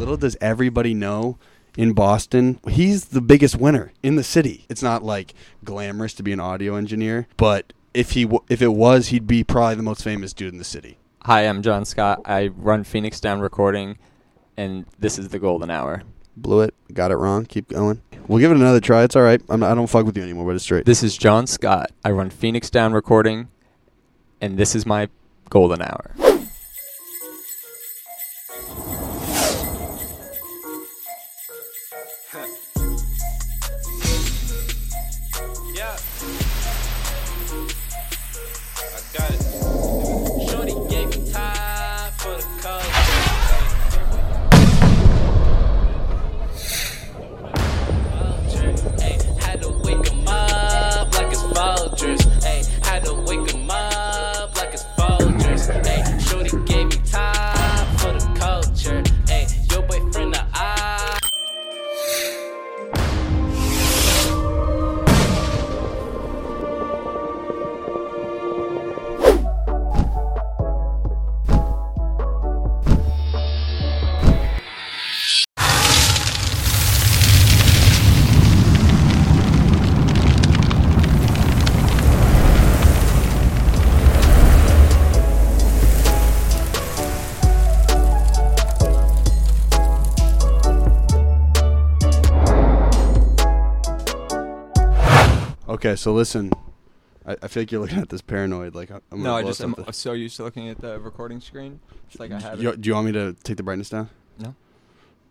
Little does everybody know in Boston, he's the biggest winner in the city. It's not like glamorous to be an audio engineer, but if he w- if it was, he'd be probably the most famous dude in the city. Hi, I'm John Scott. I run Phoenix Down Recording, and this is the Golden Hour. Blew it, got it wrong. Keep going. We'll give it another try. It's all right. I'm not, I don't fuck with you anymore, but it's straight. This is John Scott. I run Phoenix Down Recording, and this is my Golden Hour. Okay, so listen. I, I feel like you're looking at this paranoid. Like I'm gonna No, I blow just am something. so used to looking at the recording screen. It's like I have You- it. do you want me to take the brightness down? No.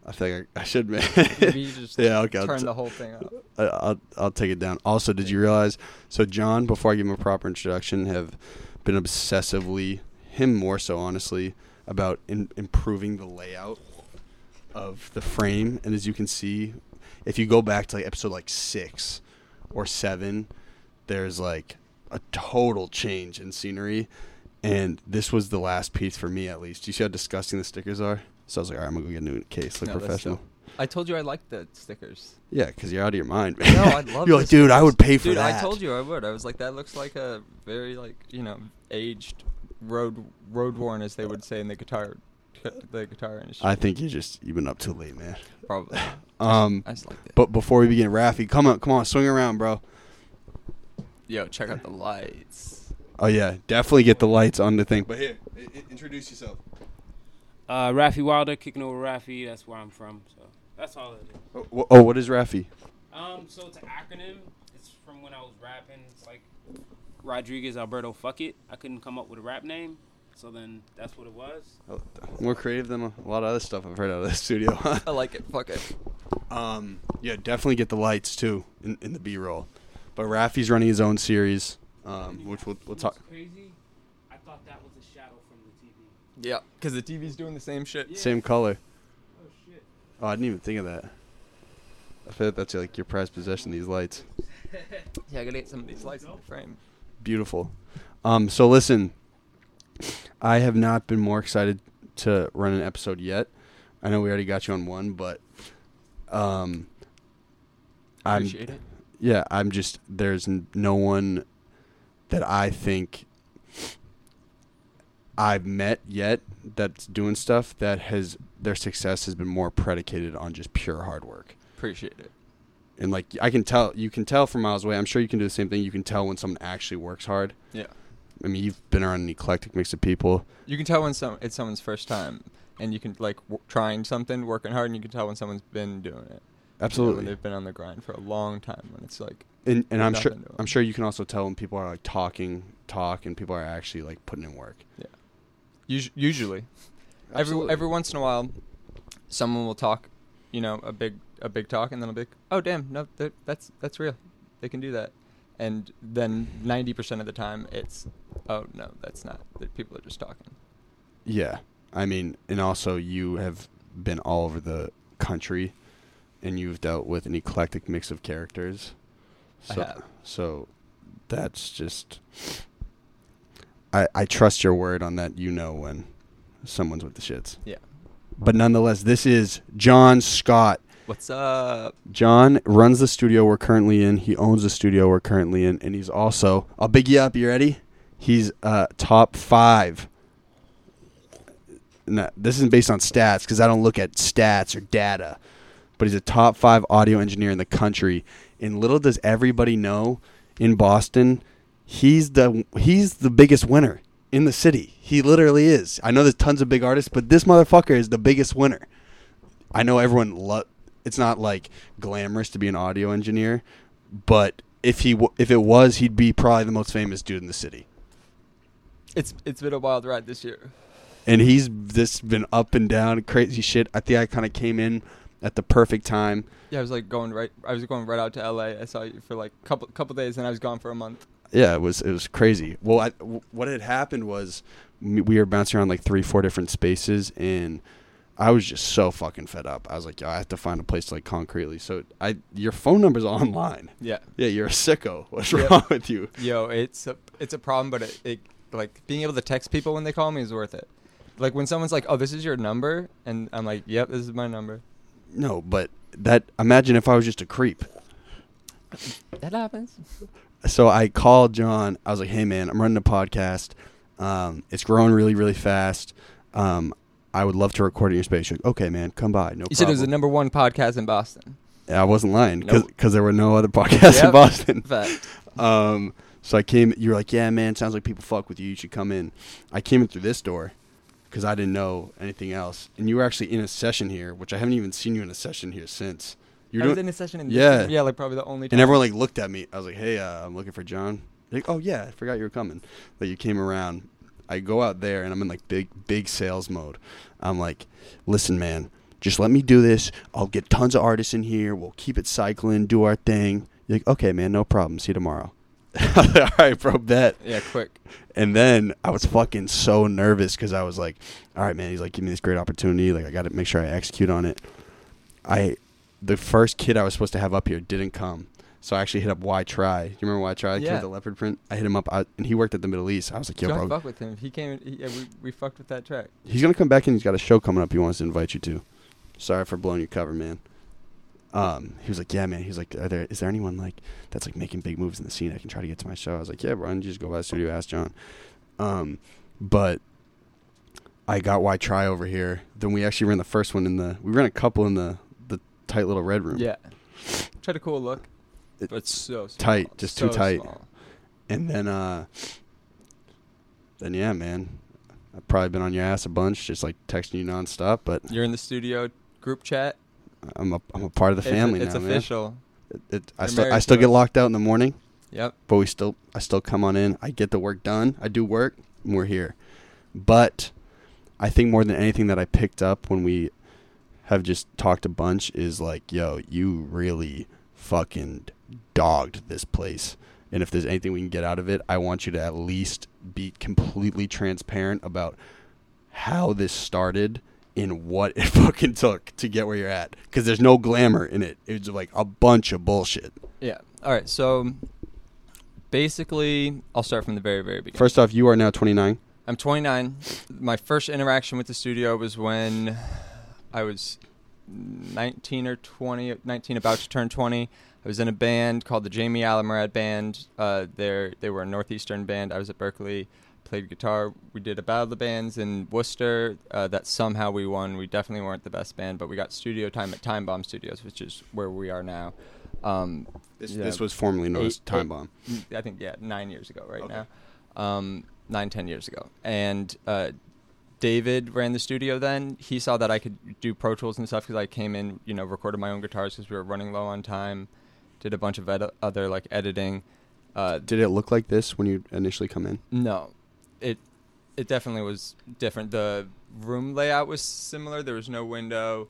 I think I, I should. Man. Maybe you just yeah. Okay. I'll turn t- the whole thing up. I- I'll I'll take it down. Also, did you realize? So John, before I give him a proper introduction, have been obsessively him more so honestly about in, improving the layout of the frame. And as you can see, if you go back to like episode like six or seven, there's like a total change in scenery. And this was the last piece for me, at least. You see how disgusting the stickers are? So I was like, all right, I'm gonna go get a new case, like No, professional. I told you I liked the stickers. Yeah, because you're out of your mind, man. No, I love. You're like, dude, I would pay for dude, that. I told you I would. I was like, that looks like a very like you know aged road road worn as they would say in the guitar the guitar industry. I think you just you've been up too late, man. probably. Um, I just liked it. but before we begin, Rafi, come on, come on, swing around, bro. Yo, check out the lights. Oh yeah, definitely get the lights on the thing. But here, i- i- introduce yourself. Uh, Rafi Wilder, kicking over Rafi. That's where I'm from. So that's all it is. Oh, oh, what is Rafi? Um, so it's an acronym. It's from when I was rapping. It's like Rodriguez Alberto. Fuck it. I couldn't come up with a rap name, so then that's what it was. Oh, More creative than a lot of other stuff I've heard out of this studio. I like it. Fuck it. Um, yeah, definitely get the lights too in, in the B-roll. But Rafi's running his own series, um, which we'll, we'll talk. Crazy. I thought that was a shadow from the TV. Yeah, because the TV's doing the same shit. Same color. Oh shit. Oh, I didn't even think of that. I feel like that's like your prized possession. These lights. Yeah, I gotta get some of these lights in the frame. Beautiful. Um, so listen, I have not been more excited to run an episode yet. I know we already got you on one, but um, I'm Appreciate it. yeah, I'm just there's no one that I think I've met yet that's doing stuff that has their success has been more predicated on just pure hard work. Appreciate it. And like I can tell, you can tell from miles away. I'm sure you can do the same thing. You can tell when someone actually works hard. Yeah. I mean, you've been around an eclectic mix of people. You can tell when some it's someone's first time, and you can like w- trying something, working hard, and you can tell when someone's been doing it. You know, Absolutely. when they've been on the grind for a long time, when it's like and and I'm sure nothing to 'em. I'm sure you can also tell when people are like talking talk and people are actually like putting in work. us- usually every Absolutely. every once in a while, someone will talk, you know, a big a big talk, and then I'll be like, oh damn, no, that's that's real, they can do that, and then ninety percent of the time it's, oh no, that's not. The people are just talking. Yeah. I mean, and also you have been all over the country and you've dealt with an eclectic mix of characters. I So have. so that's just I I trust your word on that you know when someone's with the shits. Yeah. But nonetheless, this is John Scott. What's up? John runs the studio we're currently in. He owns the studio we're currently in, and he's also I'll big you up. You ready? He's uh, top five. Not, this isn't based on stats because I don't look at stats or data, but he's a top five audio engineer in the country. And little does everybody know in Boston, he's the he's the biggest winner in the city. He literally is. I know there's tons of big artists, but this motherfucker is the biggest winner. I know everyone lo- it's not like glamorous to be an audio engineer, but if he w- if it was, he'd be probably the most famous dude in the city. It's it's been a wild ride this year. And he's just been up and down, crazy shit. I think I kind of came in at the perfect time. Yeah, I was like going right. I was going right out to LA. I saw you for like couple couple days, and I was gone for a month. Yeah, it was it was crazy. Well, I, w- what had happened was we were bouncing around like three, four different spaces, and I was just so fucking fed up. I was like, Yo, I have to find a place to like concretely. So I, your phone number's online. Yeah. Yeah, you're a sicko. What's Yep. wrong with you? Yo, it's a it's a problem, but it, it like being able to text people when they call me is worth it. Like when someone's like, "Oh, this is your number," and I'm like, "Yep, this is my number." No, but that imagine if I was just a creep. That happens. so I called John. I was like, "Hey, man, I'm running a podcast. Um, it's growing really, really fast. Um, I would love to record in your space." She's like, "Okay, man, come by. No You said it was the number one podcast in Boston. Yeah, I wasn't lying because Nope. there were no other podcasts in Boston. Fact. Um, so I came. You were like, "Yeah, man, sounds like people fuck with you. You should come in." I came in through this door because I didn't know anything else, and you were actually in a session here, which I haven't even seen you in a session here since. You're I was in a session in Yeah. yeah, like probably the only. Time. and everyone like looked at me. I was like, "Hey, uh, I'm looking for John." They're like, "Oh yeah, I forgot you were coming." That you came around. I go out there and I'm in like big big sales mode. I'm like, "Listen, man, just let me do this. I'll get tons of artists in here. We'll keep it cycling, do our thing." You're like, "Okay, man, no problem. See you tomorrow." All right, bro, bet. Yeah, quick. And then I was fucking so nervous because I was like, all right, man. He's like, give me this great opportunity. Like, I got to make sure I execute on it. I, the first kid I was supposed to have up here didn't come. So I actually hit up Why Try. Do you remember Why Try? Yeah. with the leopard print. I hit him up, I, and he worked at the Middle East. I was like, yo, Don't bro, fuck with him. He came. He, yeah, we we fucked with that track. he's gonna come back and he's got a show coming up. He wants to invite you to. Sorry for blowing your cover, man. Um, he was like, yeah, man. He's like, Are there is there anyone like that's like making big moves in the scene? I can try to get to my show. I was like, yeah, bro. And you just go by the studio, ask John. Um, but I got Y Try over here. Then we actually ran the first one in the. We ran a couple in the the tight little red room. Yeah. Tried a cool look, It- but it's so small. tight, just too tight. small. And then uh, then yeah, man. I've probably been on your ass a bunch, just like texting you nonstop. But You're in the studio group chat. I'm a I'm a part of the family It's, now, man. official. It, it, I still I still get locked out in the morning, Yep. but we still I still come on in. I get the work done. I do work. And we're here, but I think more than anything that I picked up when we have just talked a bunch is like, yo, you really fucking dogged this place. And if there's anything we can get out of it, I want you to at least be completely transparent about how this started and what it fucking took to get where you're at. Because there's no glamour in it. It's like a bunch of bullshit. Yeah. All right. So basically, I'll start from the very, very beginning. First off, you are now 29. I'm 29. My first interaction with the studio was when I was 19 or 20, 19, about to turn 20. I was in a band called the Jamie Alamurad Band. Uh, they were a northeastern band. I was at Berklee, played guitar. We did a battle of the bands in Worcester uh, that somehow we won. We definitely weren't the best band, but we got studio time at Time Bomb Studios, which is where we are now. Um, This, yeah, this was formerly known as Time eight- Bomb. I think yeah, nine years ago right Okay. now, um, nine ten years ago, and uh, David ran the studio. Then he saw that I could do Pro Tools and stuff because I came in, you know, recorded my own guitars because we were running low on time. Did a bunch of ed- other like editing. Uh, Did it look like this when you initially come in? no, it it definitely was different. The room layout was similar. There was no window,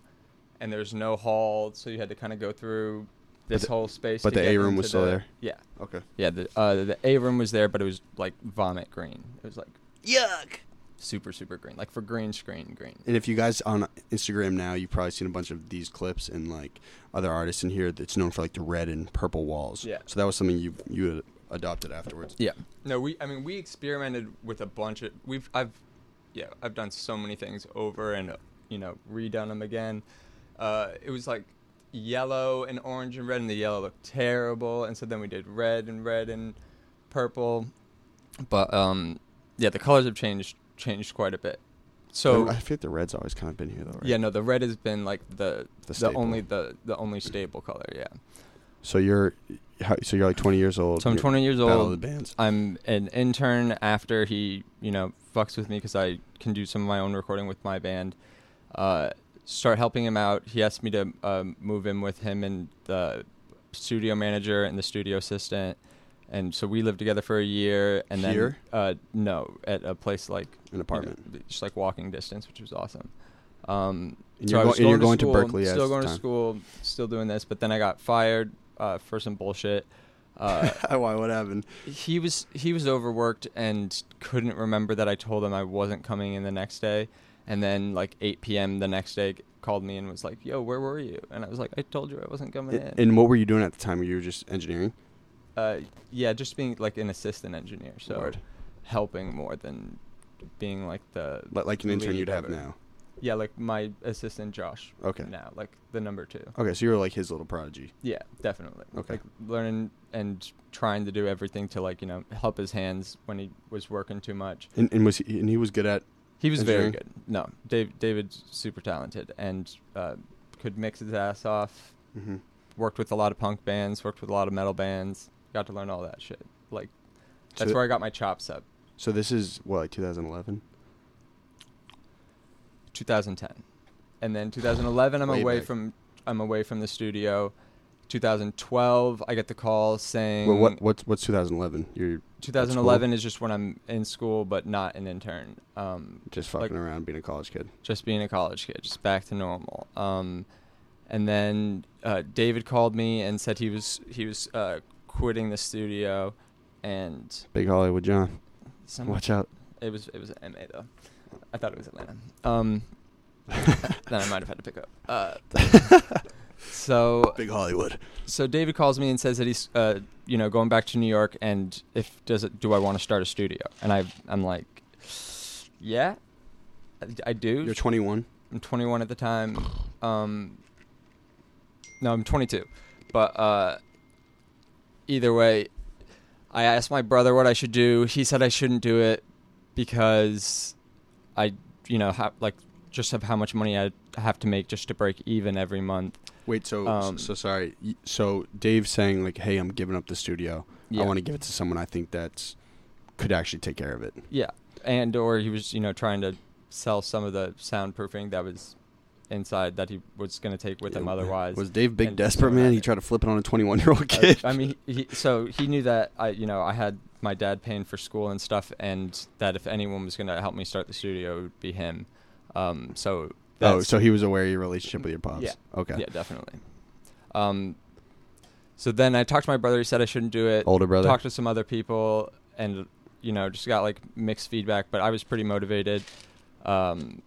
and there was no hall, so you had to kind of go through this the- whole space. but to the get A room into was still the- there? Yeah, Okay. yeah. The uh, the A room was there, but it was like vomit green. It was like Yuck. super super green, like for green screen green. And if you guys on Instagram now, you've probably seen a bunch of these clips and like other artists in here that's known for like the red and purple walls. Yeah. So that was something you you had adopted afterwards. Yeah. No, we. I mean, we experimented with a bunch of. We've. I've. Yeah, I've done so many things over and uh, you know redone them again. Uh, it was like yellow and orange and red, and the yellow looked terrible, and so then we did red and red and purple. But um, yeah, the colors have changed changed quite a bit. So I feel like the red's always kind of been here though. Right? yeah, no, the red has been like the The the, only the the only stable color. Yeah. So you're, how, so you're like 20 years old. So I'm 20 years old. I'm an intern after he, you know, fucks with me because I can do some of my own recording with my band. Uh, start helping him out. He asked me to um, move in with him and the studio manager and the studio assistant. And so we lived together for a year. And Here? then, uh, no, at a place like An you know, apartment. just like walking distance, which was awesome. Um, And so you're I go- was and you're going to school, Berklee still going to school, still doing this. But then I got fired uh, for some bullshit. Uh, Why? What happened? he was he was overworked and couldn't remember that I told him I wasn't coming in the next day, and then like 8 p.m. the next day called me and was like, "Yo, where were you?" And I was like, "I told you I wasn't coming in." And what were you doing at the time? You were just engineering. uh, yeah, just being like an assistant engineer, so helping more than being like the Like, like an intern you'd have now. Yeah, like my assistant Josh. Okay. Now, like the number two. Okay, so you were like his little prodigy. Yeah, definitely. Okay. Like learning and trying to do everything to like you know help his hands when he was working too much. And, and was he, and he was good at. He was very good. No, Dave, David's super talented and uh, could mix his ass off. hmm Worked with a lot of punk bands. Worked with a lot of metal bands. Got to learn all that shit. Like So that's th- where I got my chops up. So this is what like 2011. 2010, and then 2011 I'm Way away back. from I'm away from the studio. 2012 I get the call saying Well, what what's what's 2011? You're 2011 is just when I'm in school but not an intern. Um, just Like- fucking around being a college kid. just being a college kid, just back to normal. Um, and then uh, David called me and said he was he was uh, quitting the studio, and Big Hollywood John. some, Watch out. it was it was an MA though. I thought it was Atlanta. Um, then I might have had to pick up. Uh, so Big Hollywood. so David calls me and says that he's uh, you know going back to New York and if does it do I want to start a studio and I I'm like yeah I, I do You're 21. I'm 21 at the time. Um, no, I'm 22. But uh, either way, I asked my brother what I should do. He said I shouldn't do it because I, you know, like just have how much money I have to make just to break even every month. Wait, so Um, so sorry. So Dave's saying like, "Hey, I'm giving up the studio. Yeah. I want to give it to someone I think that's could actually take care of it." Yeah, and or he was, you know, trying to sell some of the soundproofing that was inside that he was going to take with him Yeah, otherwise. Was Dave big and desperate man? He tried to flip it on a 21 year old kid. I mean, he, so he knew that I, you know, I had my dad paying for school and stuff, and that if anyone was going to help me start the studio, it would be him. Um, so oh, so he was aware of your relationship with your pops. Yeah. Okay. yeah, definitely. Um, so then I talked to my brother. He said I shouldn't do it. Older brother. Talked to some other people, and you know, just got like mixed feedback. But I was pretty motivated um,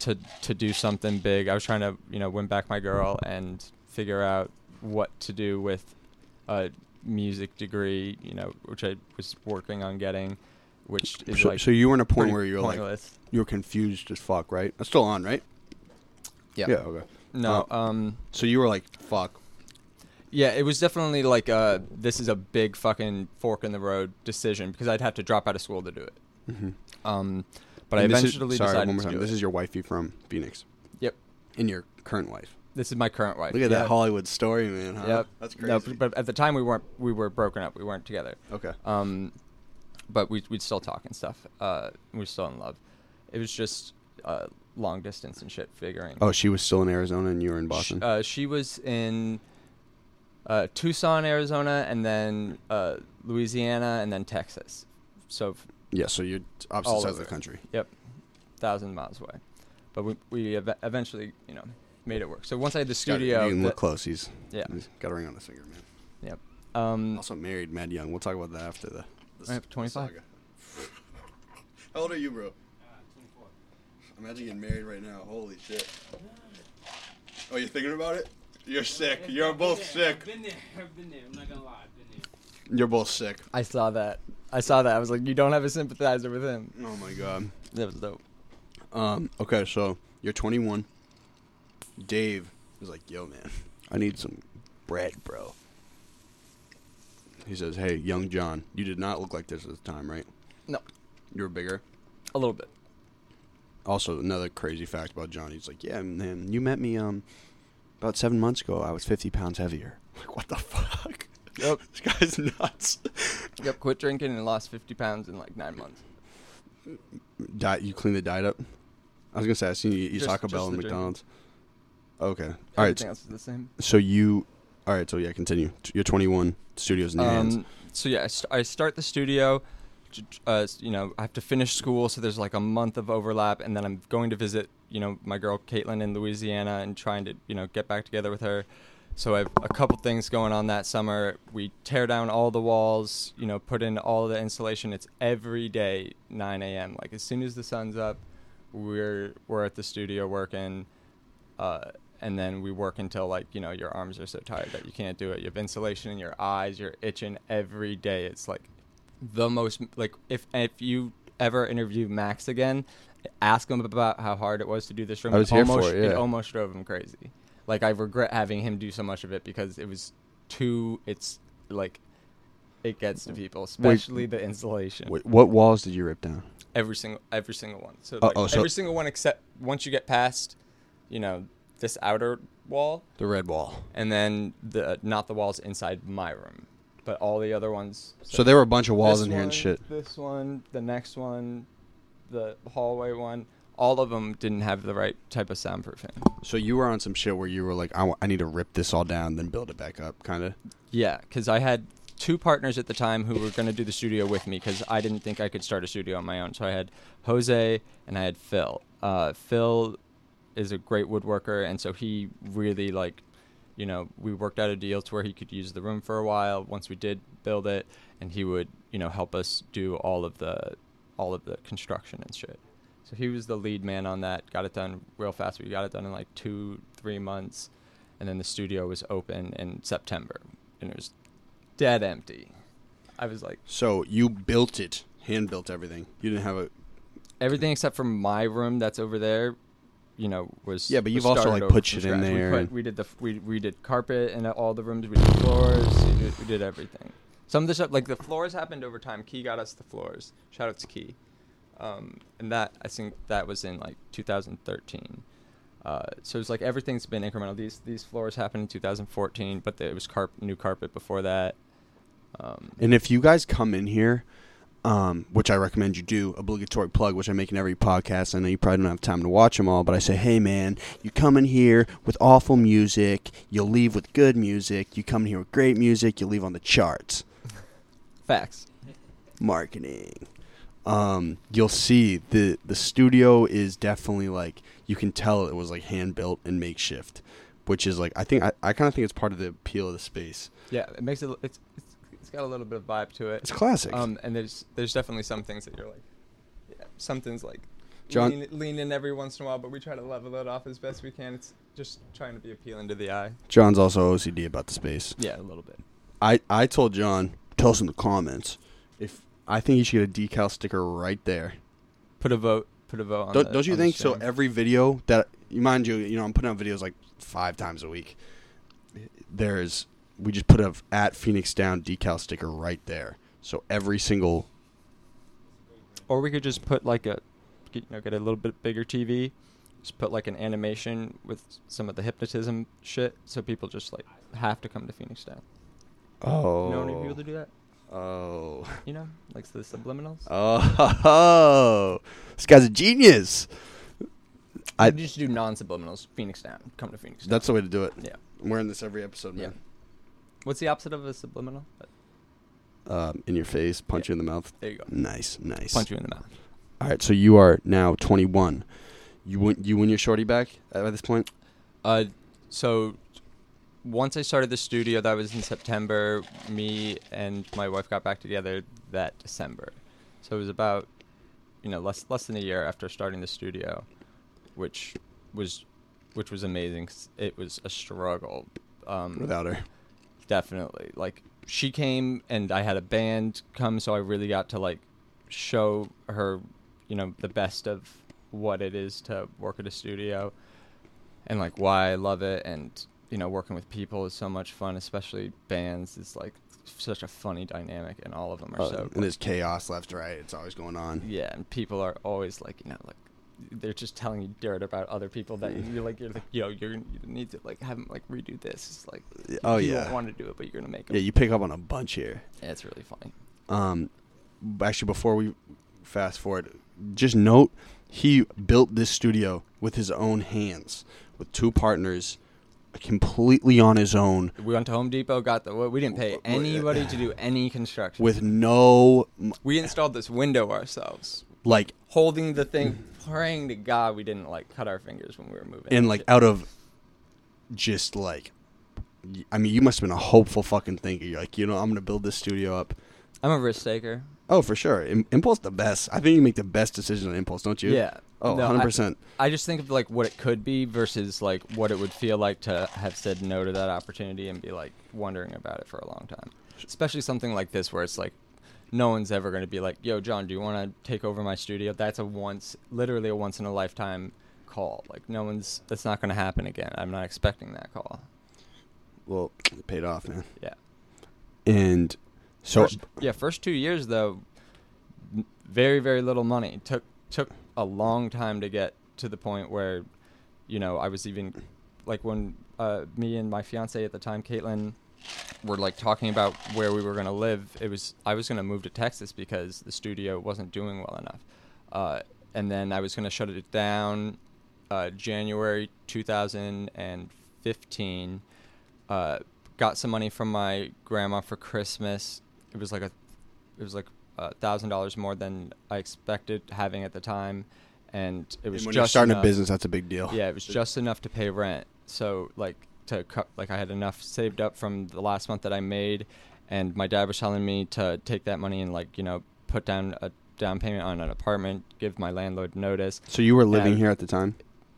to to do something big. I was trying to you know win back my girl and figure out what to do with a music degree. You know, which I was working on getting, which is So, like so you were in a point where you were like you were confused as fuck, right? That's still on, right? yeah. Yeah. Okay. No. Uh, um. So you were like, "Fuck." Yeah, it was definitely like uh this is a big fucking fork in the road decision because I'd have to drop out of school to do it. Mm-hmm. Um, but I And is- eventually sorry, decided one more to time. This is your wifey from Phoenix. Yep. And your current wife. This is my current wife. Look at Yeah. that Hollywood story, man. Huh? Yep. That's No, crazy. but at the time we weren't we were broken up. We weren't together. okay. Um, but we we'd still talk and stuff. Uh, we were still in love. It was just uh, long distance and shit. Figuring. Oh, she was still in Arizona, and you were in Boston. uh, she was in uh, Tucson, Arizona, and then uh, Louisiana, and then Texas. So f- yeah. So you're opposite all sides of the country. Yep, thousand miles away. But we we ev- eventually, you know, made it work. So once I had the studio, You can the- look close. He's yeah, he's got a ring on his finger, man. yep. Um, Also married, mad young. We'll talk about that after the. the I have s- 25. How old are you, bro? Uh, 24. Imagine getting married right now. Holy shit. Oh, you're thinking about it? You're sick. You're both sick. I've been there. I've been there. I'm not gonna lie. I've been there. You're both sick. I saw that. I saw that. I was like, you don't have a sympathizer with him. Oh my god. That was dope. Um. Okay, so you're 21. Dave is like, "Yo, man, I need some bread, bro." He says, "Hey, young John, you did not look like this at the time, right? No, You were bigger. a little bit. also another crazy fact about Johnny. He's like, yeah, man, you met me um about seven months ago. I was 50 pounds heavier. Like, what the fuck? Yep. this guy's nuts. Yep. Quit drinking and lost 50 pounds in like nine months. Diet, you clean the diet up. I was gonna say I seen you eat Just- Taco Bell and the drink. McDonald's. Okay. All right. Everything else is the same. So you. All right. So yeah, continue. You're 21. Studios in your hands. Um, so yeah, I, st- I start the studio. Uh, you know, I have to finish school, so there's like a month of overlap, and then I'm going to visit, you know, my girl Caitlin in Louisiana and trying to, you know, get back together with her. So I have a couple things going on that summer. We tear down all the walls, you know, put in all the insulation. It's every day 9 a.m. Like as soon as the sun's up, we're we're at the studio working. Uh, and then we work until like you know your arms are so tired that you can't do it. You have insulation in your eyes. You're itching every day. It's like the most like if if you ever interview Max again, ask him about how hard it was to do this room. I was here for it, yeah. almost drove him crazy. Like I regret having him do so much of it because it was too. It's like it gets to people, especially the insulation. Wait, what walls did you rip down? Every single every single one. So like oh, so- every single one except once you get past, you know, this outer wall, The red wall. and then the not the walls inside my room, but all the other ones. So there were a bunch of walls in here and shit. This one, the next one, the hallway one, all of them didn't have the right type of soundproofing. So you were on some shit where you were like, I, wa- I need to rip this all down, then build it back up, kind of. Yeah, because I had two partners at the time who were going to do the studio with me because I didn't think I could start a studio on my own. So I had Jose and I had Phil. Uh, Phil is a great woodworker, and so he really like, you know, we worked out a deal to where he could use the room for a while once we did build it, and he would, you know, help us do all of the, all of the construction and shit. So he was the lead man on that. Got it done real fast. We got it done in like two, three months, and then the studio was open in September, and it was dead empty. I was like So you built it, hand built everything. You didn't have a. everything except for my room that's over there. You know, was Yeah, but you've also, like, put shit in there We, put, we did the we we did carpet in all the rooms. We did floors. We did, we did everything. Some of the stuff, like the floors, happened over time. Key got us the floors. Shout out to Key. Um, and that I think that was in like 2013. Uh, so it's like everything's been incremental. These these floors happened in 2014, but it was carp- new carpet before that. Um, And if you guys come in here, um, which I recommend you do, obligatory plug, which I make in every podcast. I know you probably don't have time to watch them all, but I say, hey man, you come in here with awful music, you'll leave with good music. You come in here with great music, you leave on the charts. facts. marketing. Um, you'll see the the studio is definitely like you can tell it was like hand built and makeshift, which is like I think I, I kind of think it's part of the appeal of the space. Yeah, it makes it. It's it's, it's got a little bit of vibe to it. It's classic. Um, and there's there's definitely some things that you're like, yeah, something's like, John- lean, lean in every once in a while, but we try to level it off as best we can. It's just trying to be appealing to the eye. John's also OCD about the space. Yeah, a little bit. I I told John, tell us in the comments if I think you should get a decal sticker right there. Put a vote. Put a vote on. Don't, the- don't you think so? Every video that you mind you, you know, I'm putting out videos like five times a week. There's we just put a at Phoenix Down decal sticker right there. So every single Or we could just put like a, get, you know, get a little bit bigger TV. Just put like an animation with some of the hypnotism shit, so people just like have to come to Phoenix Down. oh You know any people to do that? Oh You know, like the subliminals. oh this guy's a genius. I I just do non-subliminals. Phoenix Down. Come to Phoenix Down. that's the way to do it. yeah. I'm wearing this every episode, Yeah. man. What's the opposite of a subliminal? Um, in your face, punch Yeah. you in the mouth. There you go. Nice, nice. Punch you in the mouth. All right, so you are now 21. You win. You win your shorty back at this point. Uh, so once I started the studio, that was in September. Me and my wife got back together that December. So it was about, you know, less less than a year after starting the studio, which was, which was amazing. 'cause it was a struggle. Um, Without her, definitely like she came and i had a band come so i really got to like show her you know the best of what it is to work at a studio and like why i love it and you know working with people is so much fun especially bands is like such a funny dynamic and all of them are Uh, so and there's chaos left, right. It's always going on. yeah and people are always like you know like they're just telling you dirt about other people that you're like you're like yo you're you need to like have them like redo this. It's like Oh, you yeah. don't want to do it, but you're gonna make them. Yeah, you pick up on a bunch here. Yeah, it's really funny. Um, actually, before we fast forward, just note he built this studio with his own hands, with two partners, completely on his own, We went to Home Depot, got the. We didn't pay anybody to do any construction. with no we installed this window ourselves, like holding the thing, praying to God we didn't like cut our fingers when we were moving. and like out of just like. I mean, you must have been a hopeful fucking thinker. You're like, you know, I'm gonna build this studio up. I'm a risk taker. Oh, for sure. Impulse the best. I think you make the best decision on impulse, don't you? Yeah. Oh, No, 100%. I just think of like what it could be versus like what it would feel like to have said no to that opportunity and be like wondering about it for a long time. Especially something like this where it's like no one's ever going to be like, "Yo, John, do you want to take over my studio?" That's a once, literally a once in a lifetime call. Like no one's. That's not going to happen again. I'm not expecting that call. well, it paid off, man. Yeah. And so first, yeah, first two years though, very very little money. Took took a long time to get to the point where, you know, I was even like when uh, me and my fiance at the time, Caitlin, were like talking about where we were gonna live. It was I was gonna move to Texas because the studio wasn't doing well enough, uh, and then I was gonna shut it down, uh, January 2015 uh, got some money from my grandma for Christmas. It was like a, it was like thousand dollars more than I expected having at the time, and it was when just you're starting enough, a business, that's a big deal. Yeah, it was just enough to pay rent. So like to cut, like I had enough saved up from the last month that I made, and my dad was telling me to take that money and like you know put down a down payment on an apartment, give my landlord notice. So you were living Yeah. here at the time?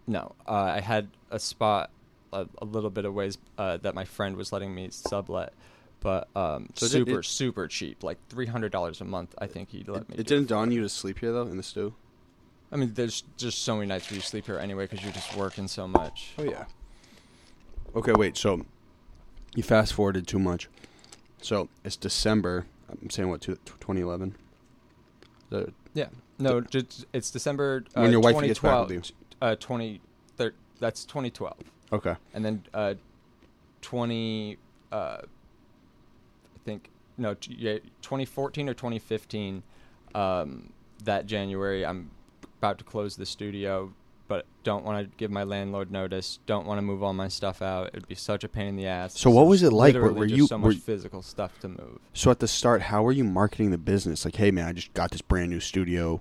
No, uh, I had a spot a, a little bit of ways uh, that my friend was letting me sublet, but um, So super it- super cheap, like three hundred dollars a month. I think he let It, me. it didn't dawn you to sleep here though in the stew. I mean, there's just so many nights where you sleep here anyway because you're just working so much. Oh yeah. Okay, wait. So you fast forwarded too much. So it's December. I'm saying what? two- 2011. The- Yeah, no, just, it's December. Uh, When your wife gets back with 2012, Uh, twenty thir- That's 2012, okay. and then uh, twenty. Uh, I think no, t- yeah, 2014 or 2015. Um, that January, I'm about to close the studio, but don't want to give my landlord notice. Don't want to move all my stuff out. It'd be such a pain in the ass. So what was it like? Were- were you- so were- much physical stuff to move? So at the start, how were you marketing the business? Like, hey man, I just got this brand new studio.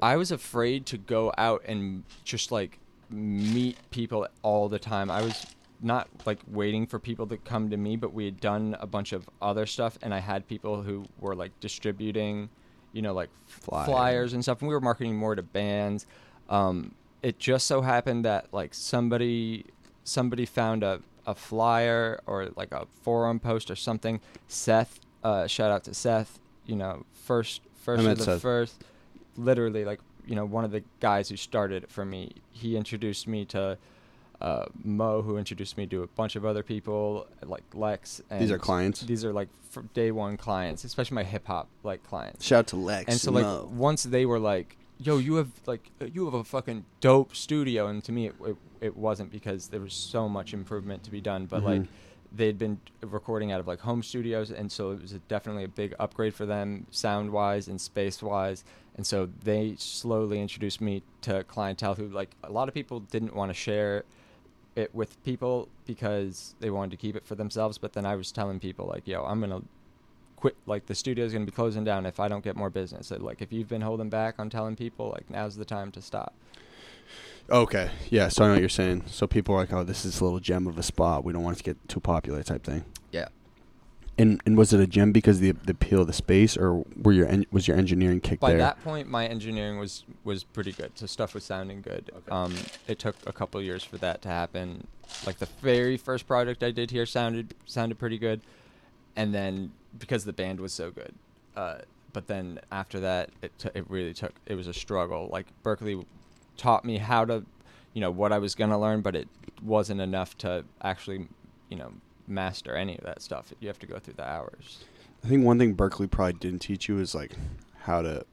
I was afraid to go out and just like meet people all the time. I was not like waiting for people to come to me, but we had done a bunch of other stuff, and I had people who were like distributing, you know, like flyers and stuff. And we were marketing more to bands. Um, it just so happened that like somebody somebody found a, a flyer or like a forum post or something. Seth, uh, shout out to Seth. You know, first first of the Seth. first literally like you know one of the guys who started it for me he introduced me to uh, mo who introduced me to a bunch of other people like lex and These are clients? these are like day one clients especially my hip-hop like clients Shout out to Lex. and so like Mo. once they were like yo you have like uh, you have a fucking dope studio and to me it, it, it wasn't because there was so much improvement to be done but like Mhm. they'd been recording out of like home studios and so it was a, definitely a big upgrade for them sound wise and space wise and so they slowly introduced me to clientele who like a lot of people didn't want to share it with people because they wanted to keep it for themselves but then i was telling people like yo i'm gonna quit like the studio's gonna be closing down if i don't get more business So, like if you've been holding back on telling people like now's the time to stop Okay. Yeah. So I know what you're saying. So people are like, oh, this is a little gem of a spot. We don't want it to get too popular, type thing. yeah And and was it a gem because the the appeal of the space, or were your en- was your engineering kick by there? that point my engineering was was pretty good. So stuff was sounding good. Okay. um it took a couple years for that to happen. Like the very first project i did here sounded sounded pretty good. And then because the band was so good uh but then after that it t- it really took it was a struggle. Like berklee taught me how to you know what i was going to learn but it wasn't enough to actually you know master any of that stuff you have to go through the hours I think one thing Berklee probably didn't teach you is like how to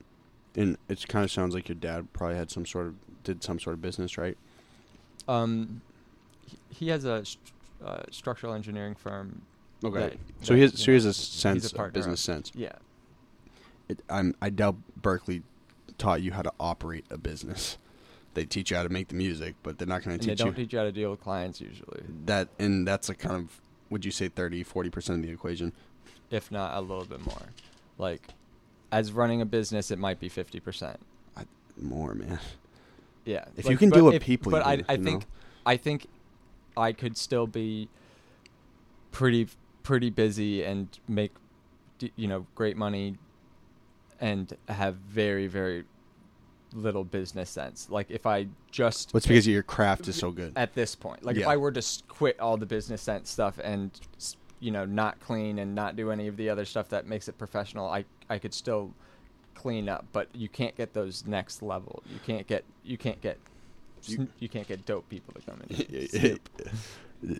And it kind of sounds like your dad probably had some sort of did some sort of business, right? Um, he, he has a st- uh, structural engineering firm. Okay. that- so that, he has you so he has a sense of business sense. Yeah. It, I'm I doubt Berklee taught you how to operate a business. They teach you how to make the music, but they're not going to they teach don't you teach you how to deal with clients usually, that. And that's a kind of would you say 30, 40 percent of the equation? if not a little bit more. Like, as running a business, it might be fifty percent. I, more, man. Yeah. If like, you can do if- people, but I, I know? think, I think, I could still be pretty, pretty busy and make, you know, great money, and have very, very little business sense. Like if I just What's because your craft is so good. at this point. Like if I were to quit all the business sense stuff and you know not clean and not do any of the other stuff that makes it professional, I I could still clean up. But you can't get those next level. You can't get you can't get You- you, can't get dope people to come in. and It- snoop.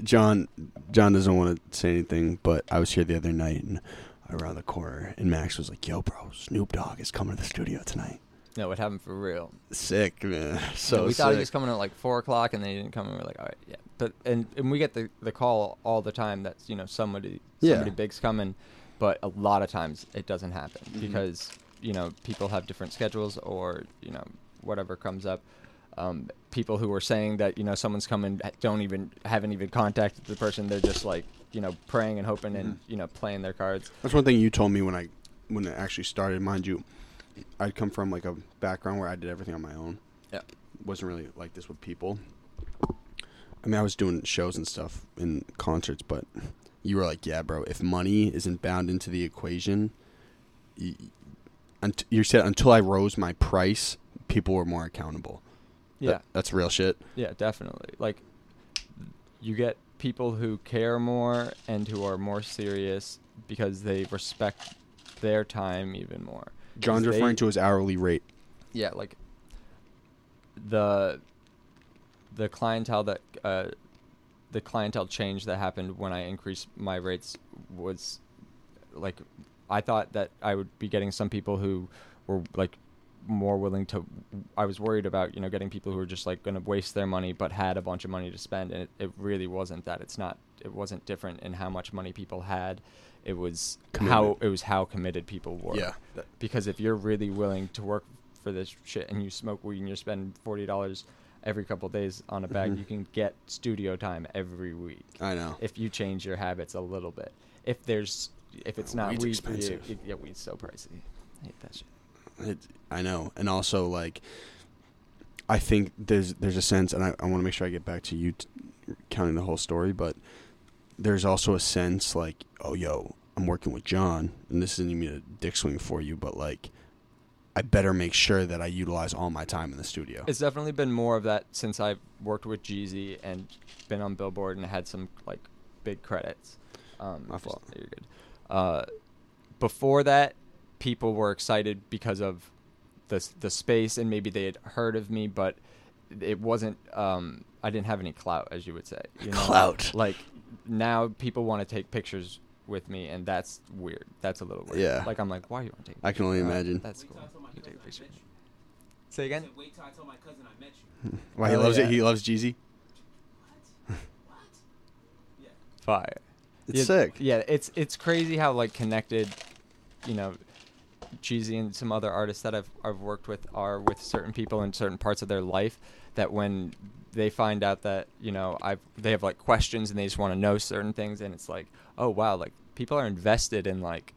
John John doesn't want to say anything, but I was here the other night and around the corner, and Max was like, "Yo, bro, Snoop Dogg is coming to the studio tonight." No, it happened for real. Sick, man. So So we thought he was coming at like four o'clock, and then he didn't come. And we're like, all right, yeah. But and and we get the the call all the time that you know somebody Yeah. somebody big's coming, but a lot of times it doesn't happen Mhm. because you know people have different schedules or you know whatever comes up. Um, people who are saying that you know someone's coming don't even haven't even contacted the person. They're just like you know praying and hoping and Mhm. you know playing their cards. That's one thing you told me when I when it actually started. Mind you, I'd come from like a background where I did everything on my own. Yeah. wasn't really like this with people. I mean, I was doing shows and stuff in concerts, but you were like, "Yeah, bro. If money isn't bound into the equation, y- unt- you said until I rose my price, people were more accountable. That- Yeah. that's real shit. Yeah, definitely. Like you get people who care more and who are more serious because they respect their time even more. John's referring they- to his hourly rate. Yeah, like the the clientele that uh, the clientele change that happened when I increased my rates was like I thought that I would be getting some people who were like more willing to I was worried about, you know, getting people who were just like going to waste their money but had a bunch of money to spend and it, it really wasn't that. It's not it wasn't different in how much money people had. It was how it was how committed people were Yeah. That- because if you're really willing to work for this shit and you smoke weed and you're spending forty dollars every couple days on a bag, Mhm. you can get studio time every week I know. if you change your habits a little bit. If there's if it's not weed's weed for you, expensive. it- yeah, weed's so pricey. I hate that shit. It, I know, and also like, I think there's there's a sense, and I, I want to make sure I get back to you t- counting the whole story, but there's also a sense like, oh yo, I'm working with John, and this isn't even a dick swing for you, but like, I better make sure that I utilize all my time in the studio. It's definitely been more of that since I've worked with Jeezy and been on Billboard and had some like big credits. Um, My just- fault. You're good. Uh, before that, people were excited because of the the space and maybe they had heard of me, but it wasn't. Um, I didn't have any clout, as you would say. You know? Clout. Like now, people want to take pictures with me, and that's weird. That's a little weird. Yeah. Like I'm like, why are you want to take? a I can only picture? Uh, imagine. That's Wait cool. till I tell my You take a cousin picture. I met you. Say again. said, Wait till I tell my cousin I met you. Why he Oh, loves yeah. it? He loves Jeezy. What? Yeah. Fire. It's yeah, sick. Yeah, it's it's crazy how like connected, you know, Jeezy and some other artists that I've I've worked with are with certain people in certain parts of their life. That when they find out that you know I've they have like questions and they just want to know certain things, and it's like, oh wow, like people are invested in like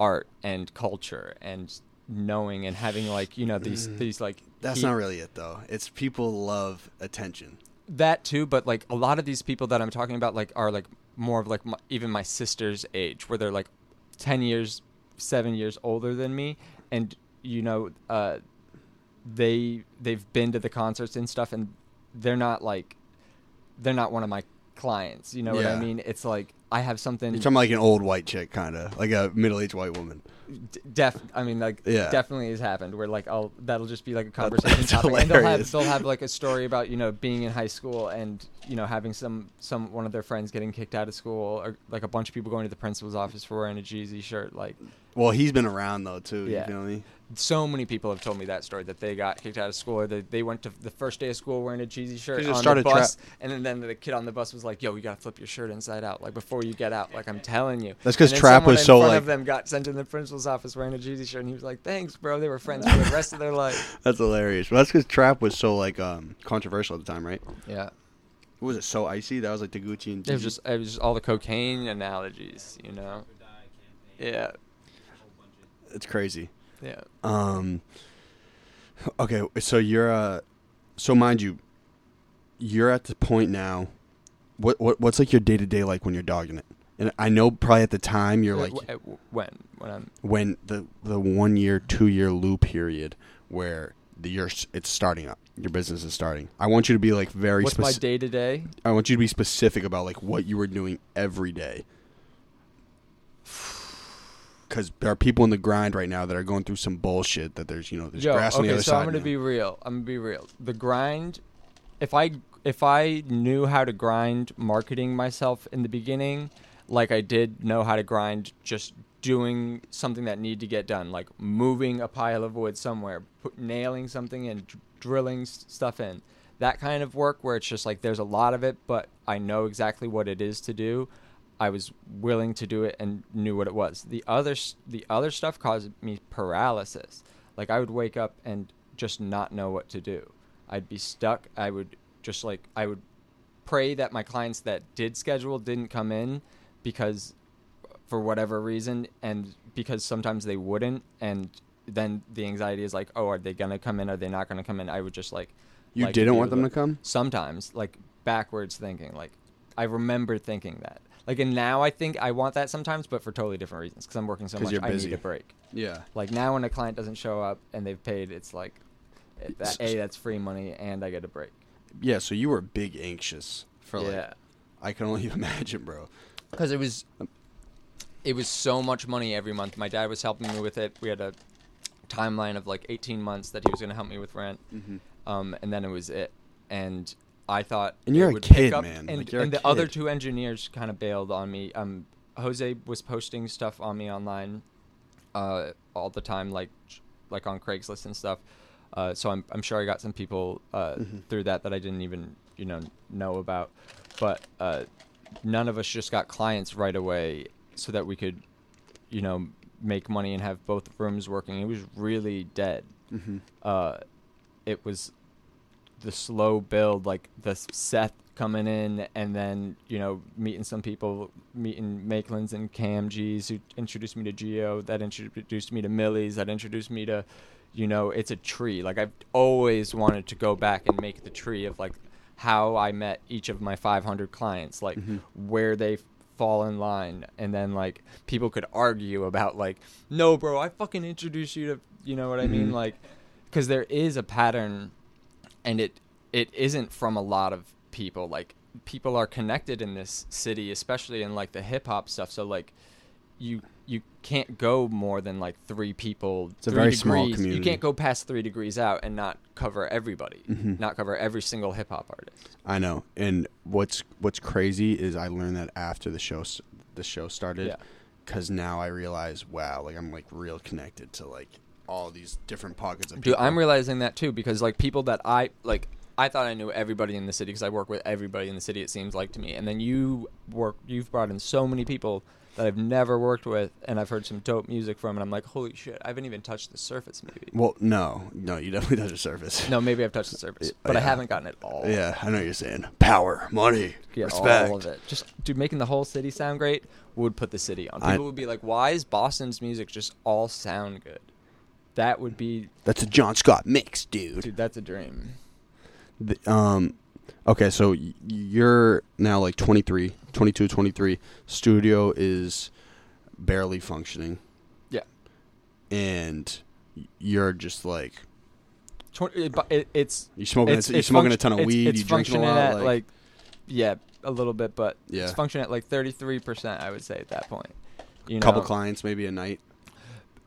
art and culture and knowing and having like you know these Mm. these like That's he- not really it though. It's people love attention. that too but like a lot of these people that i'm talking about like are like more of like my, even my sister's age where they're like 10 years 7 years older than me and you know uh they they've been to the concerts and stuff and they're not like they're not one of my clients you know what i mean it's like i have something You're talking like an old white chick, kind of like a middle-aged white woman. D- def, I mean, like, Yeah. definitely has happened. Where like, I'll that'll just be like a conversation that's topic, and they'll have they'll have like a story about you know being in high school and you know having some some one of their friends getting kicked out of school, or like a bunch of people going to the principal's office for wearing a Jeezy shirt. Like, Well, he's been around though too. Yeah. You feel me? so many people have told me that story that they got kicked out of school or they, they went to the first day of school wearing a Jeezy shirt on started the tra- bus, and then, then the kid on the bus was like, "Yo, you gotta flip your shirt inside out, like before you get out." Like I'm telling you. that's because Trap was in so, front like- of them got sent to the principal's office wearing a Jeezy shirt, and he was like, "Thanks, bro." They were friends for the rest of their life. That's hilarious. Well, that's because Trap was so like um controversial at the time, right? Yeah, What was it? So icy. That was like the Gucci and. it was just it was just all the cocaine analogies, you know. Yeah, It's crazy. yeah. Um. Okay, so you're uh, so mind you, you're at the point now. What what what's like your day to day like when you're dogging it? And I know probably at the time you're Uh, like uh, when when I'm when the the one year two year loop period where the you're it's starting up your business is starting. I want you to be like very. Specific. What's my day to day? I want you to be specific about like what you were doing every day. Because there are people in the grind right now that are going through some bullshit. That there's you know there's Yo, grass on the other so side. I'm gonna now. be real. I'm gonna be real. The grind. If I if I knew how to grind marketing myself in the beginning, like I did know how to grind just doing something that needed to get done, like moving a pile of wood somewhere, put, nailing something and dr- drilling stuff in. That kind of work where it's just like there's a lot of it, but I know exactly what it is to do. I was willing to do it and knew what it was. The other the other stuff caused me paralysis. Like I would wake up and just not know what to do. I'd be stuck. I would just like I would pray that my clients that did schedule didn't come in because for whatever reason and because sometimes they wouldn't and then the anxiety is like, "Oh, are they to come in? Are they not to come in?" I would just like You like, didn't want them to come. sometimes like backwards thinking like i remember thinking that like and now i think i want that sometimes but for totally different reasons because i'm working so much i need a break Yeah. like now when a client doesn't show up and they've paid it's like eh, that, a that's free money and i get a break Yeah. So you were big anxious for like. yeah I can only imagine, bro. Because it was it was so much money every month my dad was helping me with it we had a timeline of like 18 months that he was going to help me with rent Mm-hmm. um, and then it was it. And I thought, And you're a kid, up, man. And, Like, and the other two engineers kind of bailed on me. Um, Jose was posting stuff on me online, uh, all the time, like like on Craigslist and stuff. Uh, so I'm I'm sure I got some people uh, Mhm. through that that I didn't even you know know about, but uh, none of us just got clients right away so that we could, you know, make money and have both rooms working. It was really dead Mm-hmm. uh, it was the slow build, like the Seth coming in, and then you know meeting some people, meeting Makelands and Cam G's who introduced me to Geo, that introduced me to Millie's, that introduced me to, you know, it's a tree. Like I've always wanted to go back and make the tree of like how I met each of my 500 clients, like Mhm. where they fall in line and then like people could argue about like no bro i fucking introduced you to you know what i mean Mhm. like because there is a pattern and it it isn't from a lot of people like people are connected in this city especially in like the hip hop stuff so like you you can't go more than like three people It's a very degrees. small community. you can't go past three degrees out and not cover everybody Mhm. not cover every single hip hop artist I know. And what's what's crazy is I learned that after the show the show started. Yeah. Because now I realize, wow, like I'm like real connected to like all these different pockets of people. Dude. I'm realizing that too because like people that I like, I thought I knew everybody in the city because I work with everybody in the city. It seems like to me, and then you work, you've brought in so many people that I've never worked with, and I've heard some dope music from, and I'm like, holy shit, I haven't even touched the surface. Maybe Well, no, no, you definitely touched the surface. no, maybe I've touched the surface, but I haven't gotten it all. Yeah, I know what you're saying. Power, money, Get respect. all of it. Just dude, making the whole city sound great would put the city on. I- People would be like, why is Boston's music just all sound good? That would be, That's a John Scott mix, dude. dude. That's a dream. The- um, okay, so you're now like 23, 22, 23. Studio is barely functioning, Yeah. and you're just like it, it, it's you smoking. it's, a, you it's smoking a ton of it's- weed. It's you drinking a lot. at like, like, yeah, a little bit, but Yeah. it's functioning at like thirty three percent. I would say at that point. You couple know, clients maybe a night.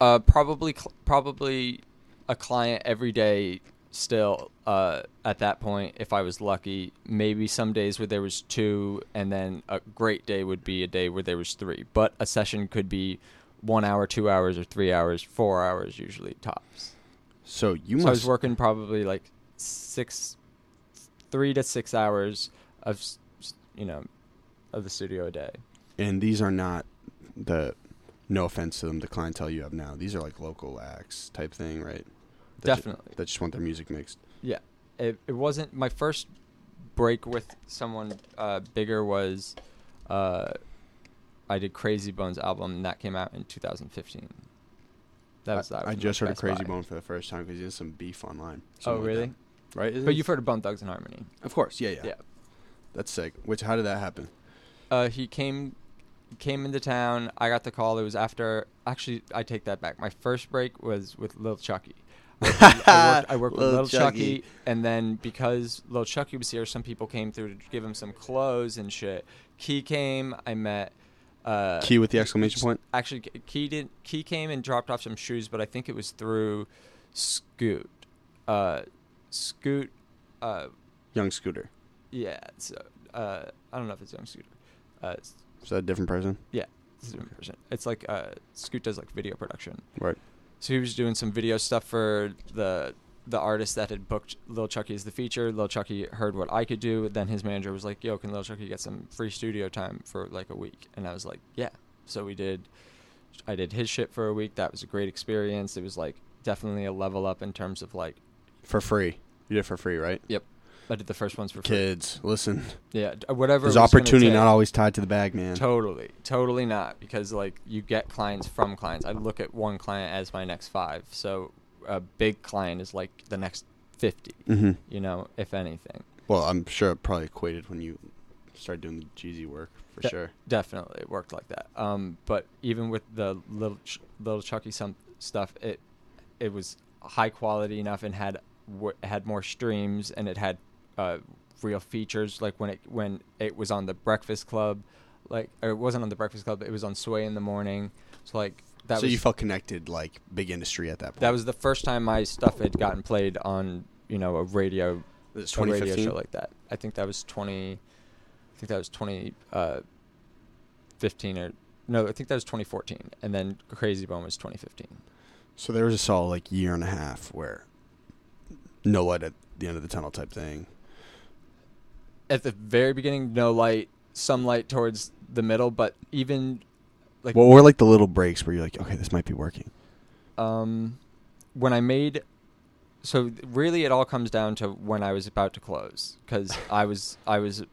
Uh, probably, cl- probably a client every day. Still, uh, at that point, if I was lucky, maybe some days where there was two, and then a great day would be a day where there was three. But a session could be one hour, two hours, or three hours, four hours usually tops. So you so I was working probably like six, three to six hours of, you know, of the studio a day. and these are not the. No offense to them, the clientele you have now. These are like local acts type thing, right? That ju- Definitely. that just want their music mixed. Yeah, it it wasn't my first break with someone uh, bigger was uh, I did Krayzie Bone's album and that came out in 2015. That was I, that I just heard of Krayzie. Bone for the first time because there's some beef online. Oh something like really? Right? Isn't But you've heard of Bone Thugs and Harmony. Of course, yeah, yeah, Yeah. That's sick. Which, how did that happen? Uh, he came came into town. I got the call. It was after. Actually, I take that back. My first break was with Lil Chucky. I worked, I worked, with Lil Chucky. Chucky, and then because Little Chucky was here, some people came through to give him some clothes and shit. Key came. I met. Uh, Key with the exclamation point. Actually, Key did. Key came and dropped off some shoes, but I think it was through Scoot. Uh, Scoot. Uh, Young Scooter. yeah. So, uh, I don't know if it's Young Scooter. Uh, Is that a different person? yeah, it's a different person. It's like uh, Scoot does like video production. Right. So he was doing some video stuff for the the artist that had booked Lil Chucky as the feature. Lil Chucky heard what I could do. Then his manager was like, "Yo, can Lil Chucky get some free studio time for like a week?" And I was like, "Yeah." So we did. I did his shit for a week. That was a great experience. It was like definitely a level up in terms of like, For free. You did it for free, right? yep. I did the first ones for free. Kids, listen. Yeah, d- whatever. There's was gonna opportunity take. not always tied to the bag, man. Totally, totally not because like you get clients from clients. I look at one client as my next five. So a big client is like the next 50 hmm You know, if anything. Well, I'm sure it probably equated when you started doing the Jeezy work for sure. Definitely, it worked like that. Um, but even with the little Ch- little Chucky some stuff, it it was high quality enough and had w- had more streams and it had uh, real features. Like when it when it was on the Breakfast Club, like or it wasn't on the Breakfast Club. It was on Sway in the morning. So like that so was you felt connected, like big industry at that point. that was the first time my stuff had gotten played on you know a radio a radio show like that. I think that was twenty. I think that was twenty uh, fifteen or no, I think that was twenty fourteen, and then Krayzie Bone was twenty fifteen. So there was a solid like year and a half where no light at the end of the tunnel type thing. At the very beginning, no light, some light towards the middle, but even like What were like the little breaks where you're like, okay, this might be working? um, when I made. So really, it all comes down to when I was about to close because I was I was